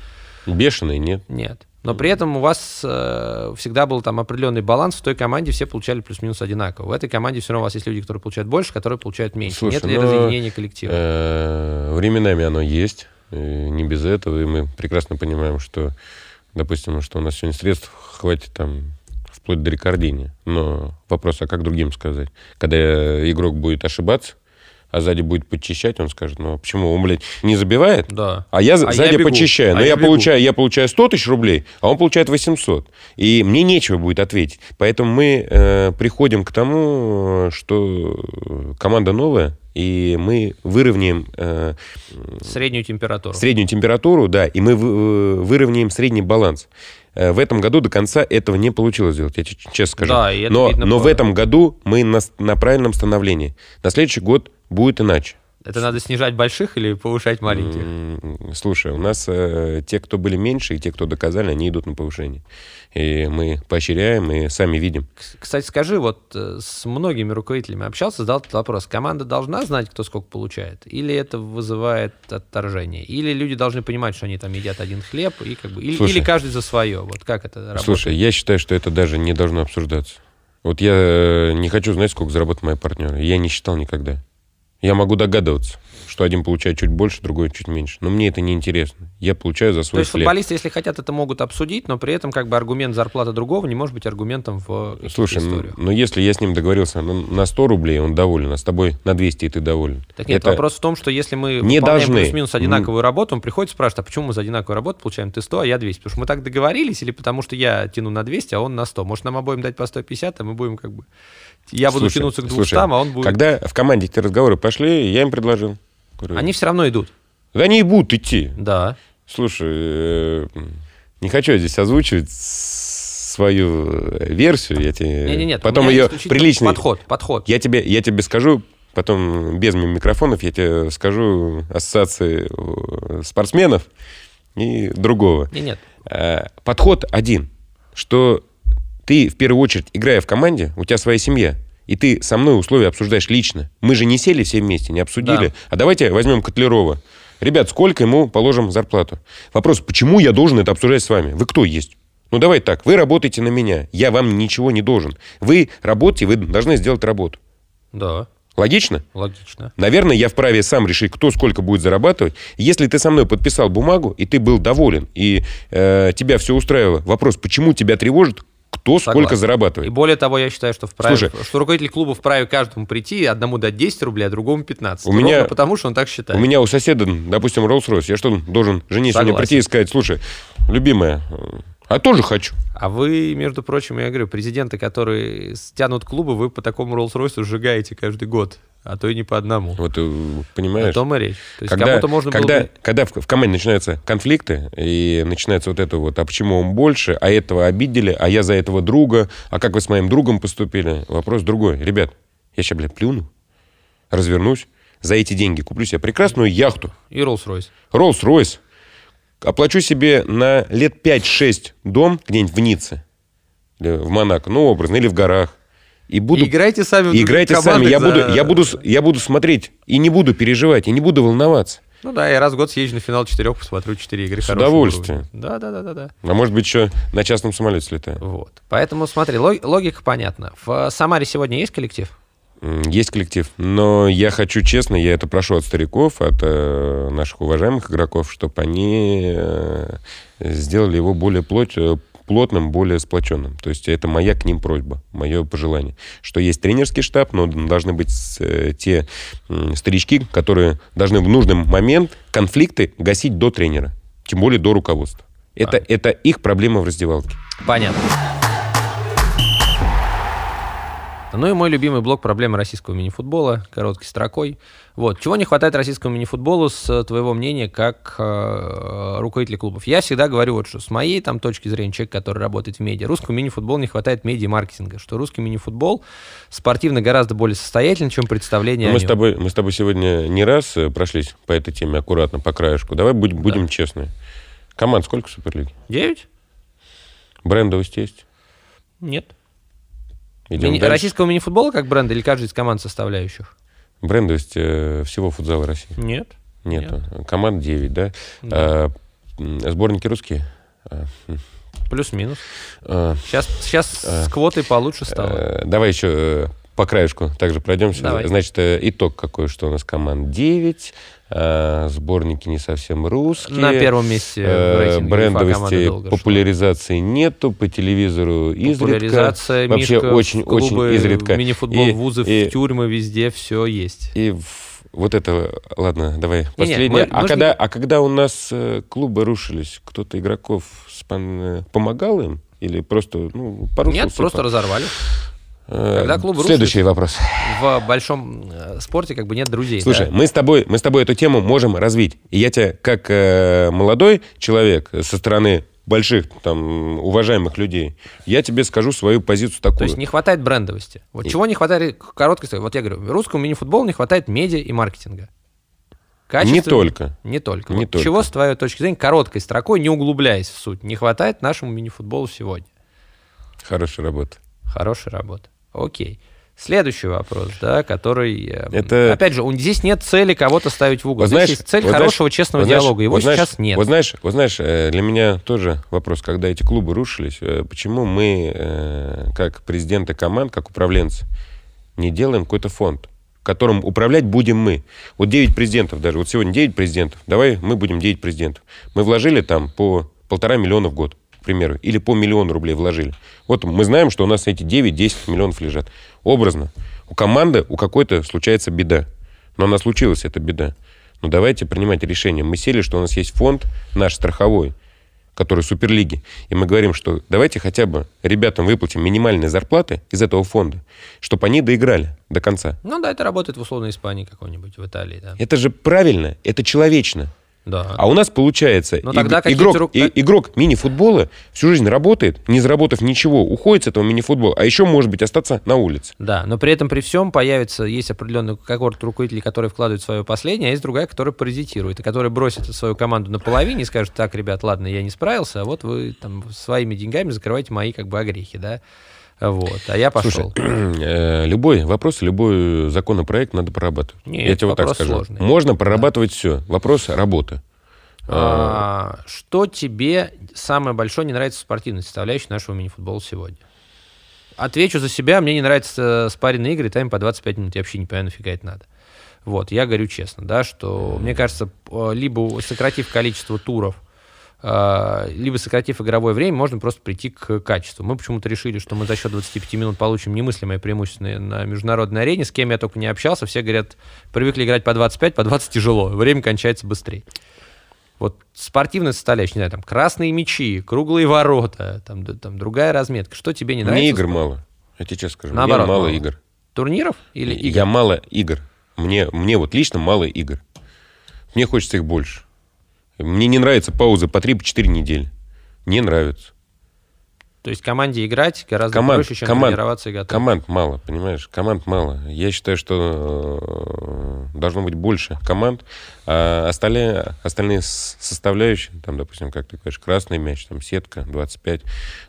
Бешеный, нет. Нет. Но при этом у вас э, всегда был там определенный баланс. В той команде все получали плюс-минус одинаково. В этой команде все равно у вас есть люди, которые получают больше, которые получают меньше. Слушай, Нет ли ну, разъединения коллектива? Э, Временами оно есть, э, не без этого, и мы прекрасно понимаем, что, допустим, что у нас сегодня средств хватит там вплоть до рекордения. Но вопрос, а как другим сказать? Когда игрок будет ошибаться, а сзади будет подчищать, он скажет, ну а почему он, блядь, не забивает? Да. А я А я сзади бегу. почищаю. Но А я, я бегу. получаю, я получаю 100 тысяч рублей, а он получает 800. И мне нечего будет ответить. Поэтому мы э, приходим к тому, что команда новая, и мы выровняем э, Среднюю температуру. среднюю температуру, да, и мы вы- выровняем средний баланс. Э, В этом году до конца этого не получилось сделать, я честно скажу. Да, и это но, видно но в этом году мы на, на правильном становлении. На следующий год будет иначе. Это надо снижать больших или повышать маленьких? Слушай, у нас э, те, кто были меньше, и те, кто доказали, они идут на повышение. И мы поощряем, и сами видим. Кстати, скажи, вот э, с многими руководителями общался, задал этот вопрос. Команда должна знать, кто сколько получает? Или это вызывает отторжение? Или люди должны понимать, что они там едят один хлеб, и как бы, или, Слушай. или каждый за свое? Вот как это работает? Слушай, я считаю, что это даже не должно обсуждаться. Вот я э, не хочу знать, сколько заработают мои партнеры. Я не считал никогда. Я могу догадываться, что один получает чуть больше, другой чуть меньше. Но мне это не интересно. Я получаю за То свой есть хлеб. футболисты, если хотят, это могут обсудить, но при этом как бы аргумент зарплаты другого не может быть аргументом в каких-то Слушай, ну, историях. но если я с ним договорился на, на 100 рублей, он доволен, а с тобой на 200, и ты доволен. Так нет, Это- вопрос в том, что если мы Не должны. плюс-минус одинаковую работу, он приходит и спрашивает, а почему мы за одинаковую работу получаем ты 100, а я 200? Потому что мы так договорились, или потому что я тяну на 200, а он на 100? Может, нам обоим дать по 150, а мы будем как бы... Я буду Слушай, тянуться к 200, слушай, а он будет... Когда в команде эти разговоры пошли, я им предложил. Говорю, Они все равно идут. Да они и будут идти. Да. Слушай, э, не хочу я здесь озвучивать свою версию. Я тебе Не, не, нет. потом ее приличный. подход, подход. Я тебе, я тебе скажу, потом без микрофонов я тебе скажу ассоциации э, спортсменов и другого. Не, нет. Э, Подход один, что ты в первую очередь, играя в команде, у тебя своя семья, и ты со мной условия обсуждаешь лично. Мы же не сели все вместе, не обсудили. Да. А давайте возьмем Котлерова. Ребят, сколько ему положим зарплату? Вопрос, почему я должен это обсуждать с вами? Вы кто есть? Ну, давай так, вы работаете на меня, я вам ничего не должен. Вы работаете, вы должны сделать работу. Да, Логично? логично. Наверное, я вправе сам решить, кто сколько будет зарабатывать. Если ты со мной подписал бумагу, и ты был доволен, и э, тебя все устраивало, вопрос, почему тебя тревожит, кто сколько Согласен. И зарабатывает? более того, я считаю, что вправе, Слушай, что руководитель клуба вправе каждому прийти, одному дать 10 рублей, а другому 15. У меня- Ровно потому, что он так считает. У меня у соседа, допустим, Rolls-Royce. Я что, должен сегодня Согласен. прийти и сказать, слушай, любимая, а тоже хочу. А вы, между прочим, я говорю, президенты, которые стянут клубы, вы по такому Роллс-Ройсу сжигаете каждый год, а то и не по одному. Вот, э, О понимаешь? том и речь. То есть когда, кому-то можно когда, было бы... когда в, в команде начинаются конфликты, и начинается вот это вот, а почему он больше, а этого обидели, а я за этого друга, а как вы с моим другом поступили? Вопрос другой. Ребят, я сейчас, блядь, плюну, развернусь, за эти деньги куплю себе прекрасную яхту, И Роллс-Ройс. Rolls-Royce, оплачу себе на лет 5-6 дом где-нибудь в Ницце, в Монако, ну, образно, или в горах. И буду И играйте сами в играйте сами. Я за- буду, я, буду, я буду смотреть и не буду переживать, и не буду волноваться. Ну да, я раз в год съезжу на финал четырех, посмотрю четыре игры. С удовольствием. Да, да, да, да, да. А может быть, еще на частном самолете слетаю. Вот. Поэтому смотри, логика понятна. В Самаре сегодня есть коллектив? Есть коллектив, но я хочу честно, я это прошу от стариков, от э, наших уважаемых игроков, чтобы они э, сделали его более плоть, э, плотным, более сплоченным. То есть это моя к ним просьба, мое пожелание. Что есть тренерский штаб, но должны быть э, те старички, которые должны в нужный момент конфликты гасить до тренера, тем более до руководства. Это, это их проблема в раздевалке. Понятно. Ну и мой любимый блок проблемы российского мини-футбола, короткой строкой. Вот. Чего не хватает российскому мини-футболу, с твоего мнения, как э, руководителя клубов? Я всегда говорю вот что, с моей там точки зрения, человек, который работает в медиа, русскому мини-футболу не хватает медиа-маркетинга, что русский мини-футбол спортивно гораздо более состоятельный, чем представление мы с тобой Мы с тобой сегодня не раз э, прошлись по этой теме аккуратно, по краешку. Давай будем, будем да. честны. Команд сколько в Суперлиге? Девять. Брендовость есть? Нет. Мини... Российского мини-футбола как бренд или каждый из команд составляющих? Брендовость э, всего футзала России? Нет. Нет. Нет. Команд 9, да? да. А, сборники русские? А, хм. Плюс-минус. А, сейчас сейчас а, с квотой получше стало. А, давай еще э, по краешку также пройдемся. Давай. Значит, э, итог какой, что у нас команд 9, э, сборники не совсем русские. На первом месте в рейтинге Брендовости, популяризации шла. нету, по телевизору изредка. Популяризация, Вообще Мишка, очень, очень изредка. Мини-футбол, и, вузы, и, в тюрьмы, везде все есть. И вот это, ладно, давай последнее. Не, не, мы, а, когда, а когда у нас э, клубы рушились, кто-то игроков спан, помогал им? Или просто, ну? Нет, просто разорвали. Когда клуб Следующий рушит, вопрос. В большом э, спорте как бы нет друзей. Слушай, да? мы, с тобой, мы с тобой эту тему можем развить. И я тебе, как э, молодой человек со стороны больших, там, уважаемых людей, я тебе скажу свою позицию такую. То есть не хватает брендовости. Вот и... чего не хватает короткой Вот я говорю, русскому мини-футболу не хватает медиа и маркетинга. Качество... Не только. Не только. Не вот только. Чего, с твоей точки зрения, короткой строкой, не углубляясь в суть, не хватает нашему мини-футболу сегодня? Хорошая работа. Хорошая работа. Окей. Следующий вопрос, да, который... Э, Это... Опять же, здесь нет цели кого-то ставить в угол. Вот знаешь, здесь есть цель вот хорошего, знаешь, честного вот диалога. Его вот знаешь, сейчас нет. Вот знаешь, вот знаешь, э, для меня тоже вопрос, когда эти клубы рушились, э, почему мы, как президенты команд, как управленцы, не делаем какой-то фонд, которым управлять будем мы. Вот 9 президентов даже. Вот сегодня 9 президентов. Давай мы будем 9 президентов. Мы вложили там по полтора миллиона в год примеру, или по миллиону рублей вложили. Вот мы знаем, что у нас эти 9-10 миллионов лежат. Образно. У команды, у какой-то случается беда. Но она случилась, эта беда. Но давайте принимать решение. Мы сели, что у нас есть фонд наш страховой, который Суперлиги. И мы говорим, что давайте хотя бы ребятам выплатим минимальные зарплаты из этого фонда, чтобы они доиграли до конца. Ну да, это работает в условной Испании какой-нибудь, в Италии. Да. Это же правильно, это человечно. Да. А у нас получается, Но тогда иг- игрок, рук... и, игрок мини-футбола всю жизнь работает, не заработав ничего, уходит с этого мини-футбола, а еще, может быть, остаться на улице. Да, но при этом при всем появится, есть определенный когорт руководителей, которые вкладывают свое последнее, а есть другая, которая паразитирует, и которая бросит свою команду на половине и скажет, так, ребят, ладно, я не справился, а вот вы там своими деньгами закрываете мои как бы огрехи, да. Вот, а я пошел. Слушай, [clears throat] э, любой вопрос, любой законопроект надо прорабатывать. Нет, я тебе вот так скажу. Сложный. Можно прорабатывать да. все. Вопрос работы. А, что тебе самое большое не нравится в спортивной составляющей нашего мини-футбола сегодня? Отвечу за себя, мне не нравятся спаренные игры, тайм по 25 минут, я вообще не понимаю, нафига это надо. Вот, я говорю честно, да, что, мне кажется, либо сократив количество туров, а, либо сократив игровое время, можно просто прийти к качеству. Мы почему-то решили, что мы за счет 25 минут получим немыслимое преимущество на международной арене. С кем я только не общался, все говорят, привыкли играть по 25, по 20 тяжело, время кончается быстрее. Вот спортивная составляющая, не знаю, там красные мячи, круглые ворота, там, там другая разметка. Что тебе не нравится? Мне игр мало. Я тебе честно скажу. Наоборот, мне мало, мало игр. Турниров или игр? Я мало игр. Мне, мне вот лично мало игр. Мне хочется их больше. Мне не нравятся паузы по 3-4 недели. Не нравится. То есть команде играть гораздо команд, проще, чем команд, тренироваться и готовить. Команд мало, понимаешь? Команд мало. Я считаю, что э, должно быть больше команд, а остальные, остальные составляющие, там, допустим, как ты говоришь, красный мяч, там, сетка, 25,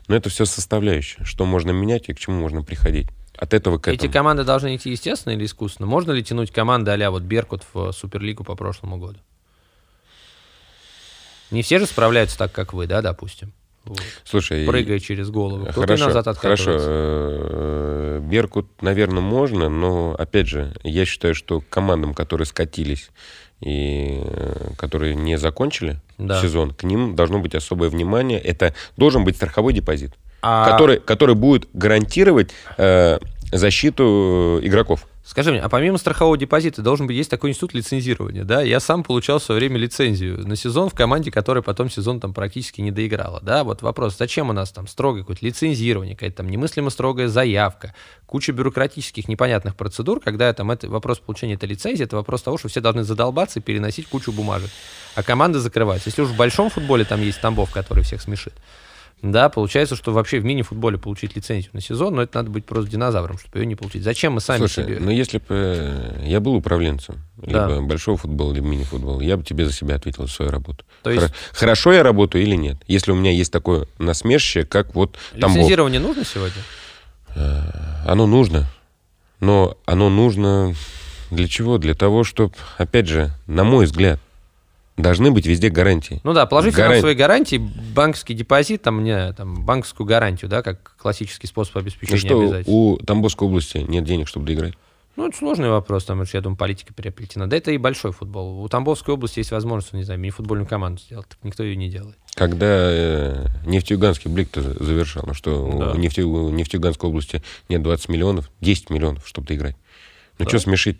но это все составляющие, что можно менять и к чему можно приходить. От этого к этому. Эти команды должны идти естественно или искусственно? Можно ли тянуть команды а вот Беркут в Суперлигу по прошлому году? Не все же справляются так, как вы, да, допустим? Вот. Слушай, Прыгая через голову. Кто-то хорошо, назад хорошо. откатывается. э, Беркут, наверное, можно, но опять же, я считаю, что командам, которые скатились и э, которые не закончили Да. сезон, к ним должно быть особое внимание. Это должен быть страховой депозит, А- который, который будет гарантировать э, защиту э, игроков. Скажи мне, а помимо страхового депозита должен быть есть такой институт лицензирования, да? Я сам получал в свое время лицензию на сезон в команде, которая потом сезон там практически не доиграла, да? Вот вопрос, зачем у нас там строгое какое-то лицензирование, какая-то там немыслимо строгая заявка, куча бюрократических непонятных процедур, когда там это вопрос получения этой лицензии, это вопрос того, что все должны задолбаться и переносить кучу бумажек, а команды закрываются. Если уж в большом футболе там есть Тамбов, который всех смешит, да, получается, что вообще в мини-футболе получить лицензию на сезон, но это надо быть просто динозавром, чтобы ее не получить. Зачем мы сами Слушай, себе... ну если бы я был управленцем Да. либо большого футбола, либо мини-футбола, я бы тебе за себя ответил за свою работу. То есть- Хоро- Хорошо я работаю или нет? Если у меня есть такое насмешище, как вот Тамбов. Лицензирование нужно сегодня? Оно нужно, но оно нужно для чего? Для того, чтобы, опять же, на мой взгляд, должны быть везде гарантии. Ну да, положить Гаран- финансовые гарантии, банковский депозит, там, не, там, банковскую гарантию, да, как классический способ Ну обеспечения что, обязательств. у Тамбовской области нет денег, чтобы доиграть? Ну, это сложный вопрос, там, я думаю, политика переплетена. Да это и большой футбол. У Тамбовской области есть возможность, не знаю, мини-футбольную команду сделать, так никто ее не делает. Когда э, нефтеюганский блик-то завершал, ну что, Да. у, нефте- у Нефтеюганской области нет 20 миллионов, 10 миллионов, чтобы доиграть. Ну Да. что смешить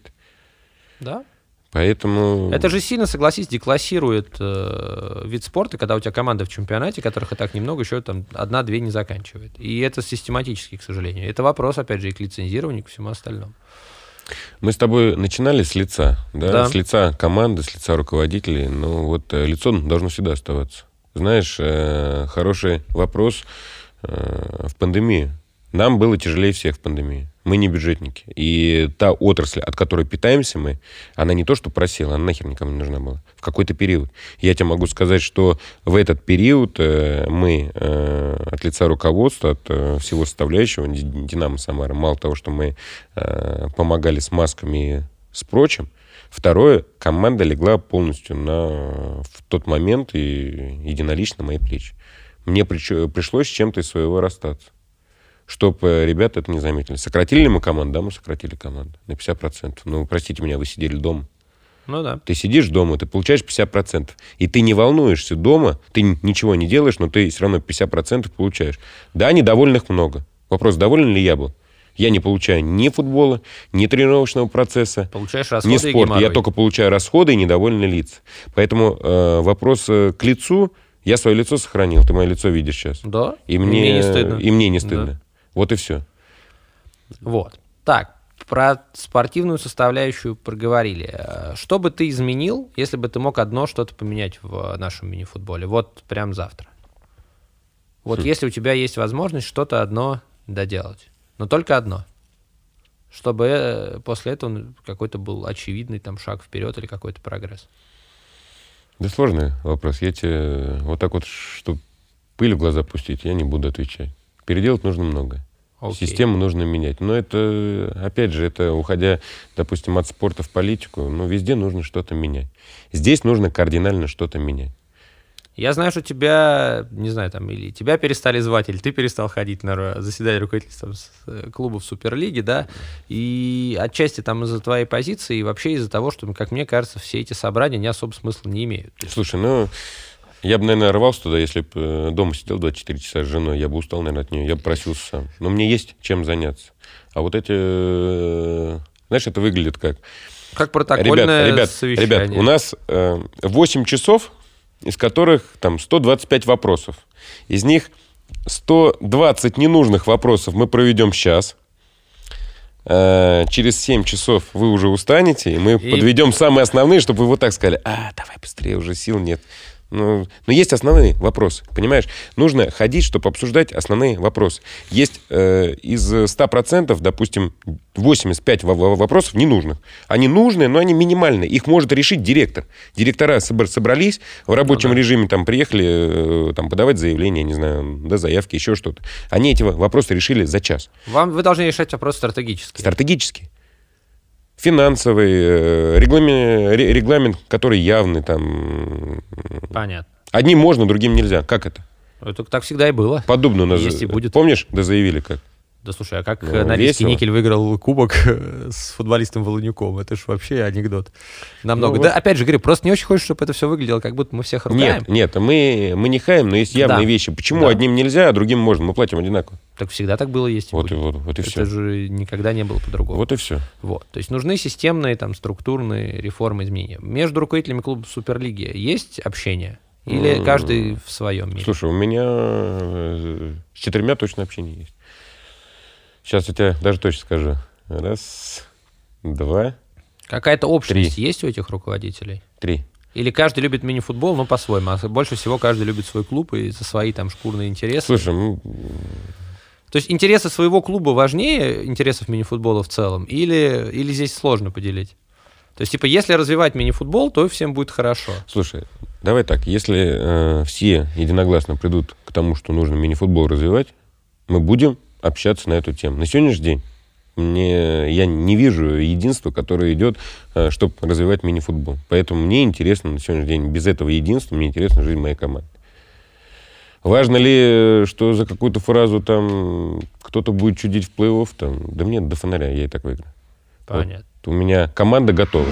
Да? Поэтому... Это же сильно, согласись, деклассирует э, вид спорта, когда у тебя команда в чемпионате, которых и так немного, еще там одна-две не заканчивает. И это систематически, к сожалению. Это вопрос, опять же, и к лицензированию, и к всему остальному. Мы с тобой начинали с лица, да? Да. С лица команды, с лица руководителей. Но вот э, лицо должно всегда оставаться. Знаешь, э, хороший вопрос э, в пандемии. Нам было тяжелее всех в пандемии. Мы не бюджетники. И та отрасль, от которой питаемся мы, она не то что просела, она нахер никому не нужна была. В какой-то период. Я тебе могу сказать, что в этот период э, мы э, от лица руководства, от э, всего составляющего, Ди- Динамо Самара, мало того, что мы помогали с масками и с прочим, второе, команда легла полностью на, в тот момент и единолично на мои плечи. Мне прич- пришлось с чем-то из своего расстаться чтобы ребята это не заметили. Сократили ли мы команду? Да, мы сократили команду на 50%. Ну, простите меня, вы сидели дома. Ну да. Ты сидишь дома, ты получаешь 50%. И ты не волнуешься дома, ты ничего не делаешь, но ты все равно 50% получаешь. Да, недовольных много. Вопрос, доволен ли я был? Я не получаю ни футбола, ни тренировочного процесса, Получаешь расходы не и спорт. Я только получаю расходы и недовольные лица. Поэтому э, вопрос э, к лицу. Я свое лицо сохранил, ты мое лицо видишь сейчас. Да. И мне, не стыдно. И мне не Да. Вот и все. Вот. Так, про спортивную составляющую проговорили. Э, Что бы ты изменил, если бы ты мог одно что-то поменять в нашем мини-футболе? Вот прям завтра. Вот Хм. если у тебя есть возможность что-то одно доделать, но только одно, чтобы э, после этого ну, какой-то был очевидный там шаг вперед или какой-то прогресс. Да сложный вопрос. Я тебе вот так вот, чтобы пыль в глаза пустить, я не буду отвечать. Переделать нужно много. Окей. Систему нужно менять. Но это, опять же, это уходя, допустим, от спорта в политику, ну, везде нужно что-то менять. Здесь нужно кардинально что-то менять. Я знаю, что тебя, не знаю, там, или тебя перестали звать, или ты перестал ходить на заседание руководителя с- э, клубов Суперлиги, да, и отчасти там из-за твоей позиции, и вообще из-за того, что, как мне кажется, все эти собрания не особо смысла не имеют. Слушай, ну, я бы, наверное, рвался туда, если бы э, дома сидел 24 часа с женой, я бы устал, наверное, от нее, я бы просился сам. Но мне есть чем заняться. А вот эти, э, знаешь, это выглядит как... Как протокольное ребят, ребят, совещание. ребят, у нас э, 8 часов, из которых там 125 вопросов. Из них 120 ненужных вопросов мы проведем сейчас. Э, через 7 часов вы уже устанете, и мы И- подведем самые основные, чтобы вы вот так сказали, а, давай быстрее, уже сил нет. Ну, но есть основные вопросы, понимаешь? Нужно ходить, чтобы обсуждать основные вопросы. Есть э, из 100%, допустим, 85 во- во- вопросов ненужных. Они нужные, но они минимальные. Их может решить директор. Директора собр- собрались, в рабочем режиме там приехали э, там, подавать заявление, не знаю, да, заявки, еще что-то. Они эти вопросы решили за час. Вам, вы должны решать вопрос стратегически. Стратегически. Финансовый, э, регламент, ре- регламент, который явный, там, Понятно. Одним можно, другим нельзя. Как это? Это так всегда и было. По Дубну у нас... Есть и будет. Помнишь, да заявили как? Да слушай, а как Ну, э, Норильский весело. никель выиграл кубок [laughs] с футболистом Волонюком? Это ж вообще анекдот. Намного. Ну, да, вот. опять же, говорю, просто не очень хочешь, чтобы это все выглядело, как будто мы всех ругаем. Нет, нет, мы, мы не хаем, но есть явные Да. вещи. Почему Да. одним нельзя, а другим можно? Мы платим одинаково. Так всегда так было, есть Вот и, вот, вот и Это все. же никогда не было по-другому. Вот и все. Вот. То есть нужны системные, там, структурные реформы, изменения. Между руководителями клуба Суперлиги есть общение? Или каждый в своем мире? Слушай, у меня э, с четырьмя точно общение есть. Сейчас я тебе даже точно скажу. Раз, два, Какая-то общность есть у этих руководителей? три. Или каждый любит мини-футбол, но по-своему. А больше всего каждый любит свой клуб и за свои там шкурные интересы. Слушай, ну, То есть интересы своего клуба важнее интересов мини-футбола в целом? Или, или здесь сложно поделить? То есть, типа, если развивать мини-футбол, то всем будет хорошо. слушай, давай так, если э, все единогласно придут к тому, что нужно мини-футбол развивать, мы будем общаться на эту тему. На сегодняшний день мне, я не вижу единства, которое идет, чтобы развивать мини-футбол. Поэтому мне интересно на сегодняшний день, без этого единства, мне интересна жизнь моей команды. Важно ли, что за какую-то фразу там кто-то будет чудить в плей-офф? Там, да мне до фонаря, я и так выиграю. Понятно. У меня команда готова.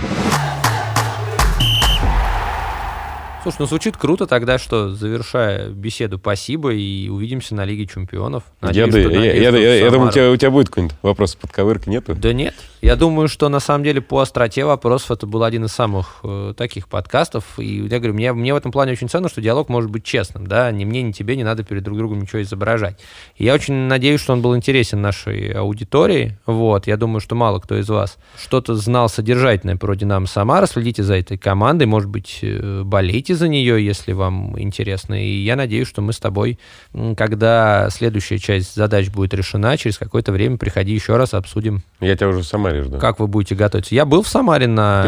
Слушай, ну звучит круто тогда, что завершая беседу, спасибо и увидимся на Лиге Чемпионов. Я, Надеюсь, да- что- я, надеюсь, я- я- я думаю, у тебя, у тебя будет какой-нибудь вопрос под ковырк, нету? Да нет. Я думаю, что на самом деле по остроте вопросов это был один из самых э, таких подкастов. И я говорю, мне, мне в этом плане очень ценно, что диалог может быть честным. Да? Ни мне, ни тебе не надо перед друг другом ничего изображать. И я очень надеюсь, что он был интересен нашей аудитории. Вот. Я думаю, что мало кто из вас что-то знал содержательное про Динамо Самара. Следите за этой командой. Может быть, э, болейте за нее, если вам интересно. И я надеюсь, что мы с тобой, когда следующая часть задач будет решена, через какое-то время приходи еще раз, обсудим Я тебя уже в Самаре жду. как вы будете готовиться? Я был в Самаре на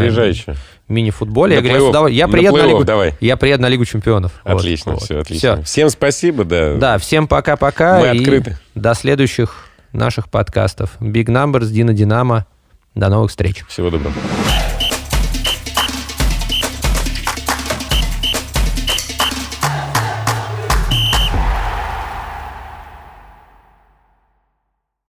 мини-футболе. Я На говорю, я, плей-офф. удов- я приеду на Лигу, давай. я приеду на Лигу чемпионов. Отлично, вот. все, отлично. Всё. Всем спасибо, да. Да, всем пока-пока. Мы и открыты. До следующих наших подкастов. Big Numbers, Дина Динамо. До новых встреч. Всего доброго.